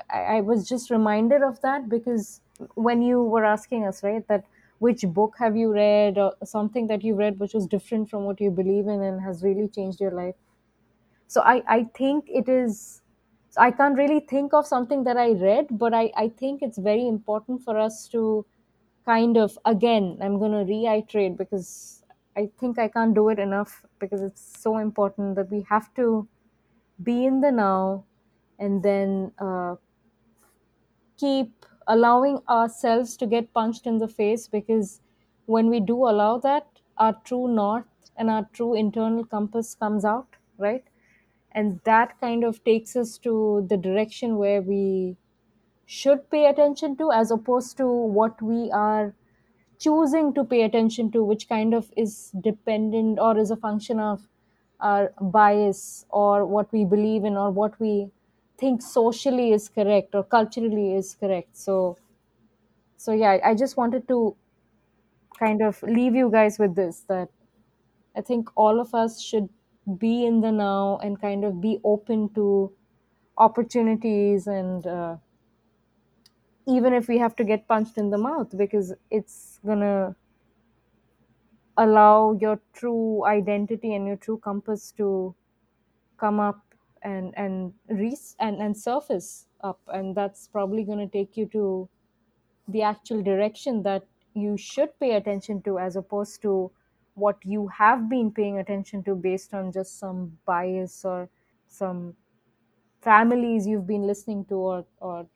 B: I, I was just reminded of that because when you were asking us, right, that which book have you read or something that you read which was different from what you believe in and has really changed your life. So I, I think it is, I can't really think of something that I read, but I, I think it's very important for us to kind of, again, I'm going to reiterate because I think I can't do it enough because it's so important that we have to be in the now and then uh, keep allowing ourselves to get punched in the face because when we do allow that, our true north and our true internal compass comes out, right? And that kind of takes us to the direction where we should pay attention to, as opposed to what we are choosing to pay attention to, which kind of is dependent or is a function of our bias or what we believe in or what we think socially is correct or culturally is correct. So so yeah i just wanted to kind of leave you guys with this that i think all of us should be in the now and kind of be open to opportunities and uh, even if we have to get punched in the mouth because it's gonna allow your true identity and your true compass to come up and and re- and, and surface up. And that's probably going to take you to the actual direction that you should pay attention to as opposed to what you have been paying attention to based on just some bias or some families you've been listening to or, or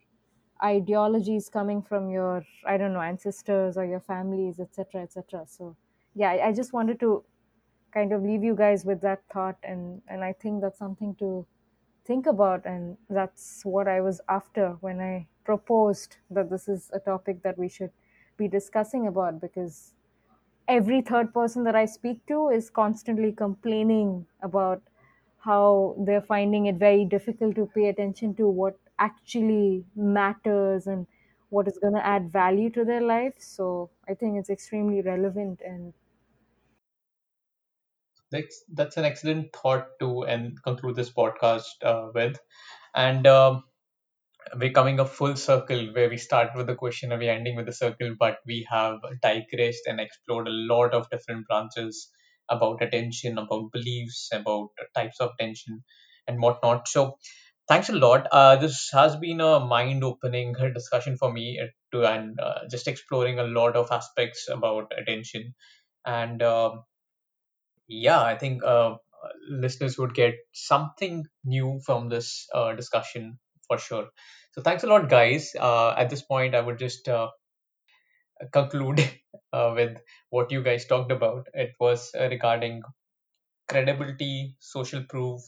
B: ideologies coming from your i don't know ancestors or your families etc etc so yeah I, I just wanted to kind of leave you guys with that thought and and i think that's something to think about and that's what i was after when i proposed that this is a topic that we should be discussing about because every third person that i speak to is constantly complaining about how they're finding it very difficult to pay attention to what actually matters and what is going to add value to their life so i think it's extremely relevant and
A: That's that's an excellent thought to and conclude this podcast uh, with. And um, we're coming a full circle where we start with the question and we're ending with the circle, but we have digressed and explored a lot of different branches about attention, about beliefs, about types of attention, and whatnot. So, thanks a lot. Uh, this has been a mind-opening (laughs) discussion for me uh, to and uh, just exploring a lot of aspects about attention. And um yeah, I think uh, listeners would get something new from this uh, discussion for sure. So thanks a lot, guys. Uh, at this point, I would just uh, conclude (laughs) uh, with what you guys talked about. It was uh, regarding credibility, social proof,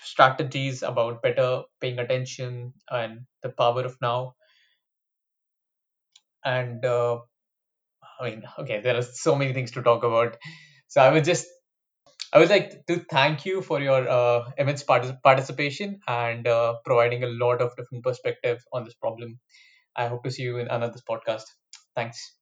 A: strategies about better paying attention, and the power of now. And uh, I mean, okay, there are so many things to talk about. So I would just I would like to thank you for your uh, immense partic- participation and uh, providing a lot of different perspective on this problem. I hope to see you in another podcast. Thanks.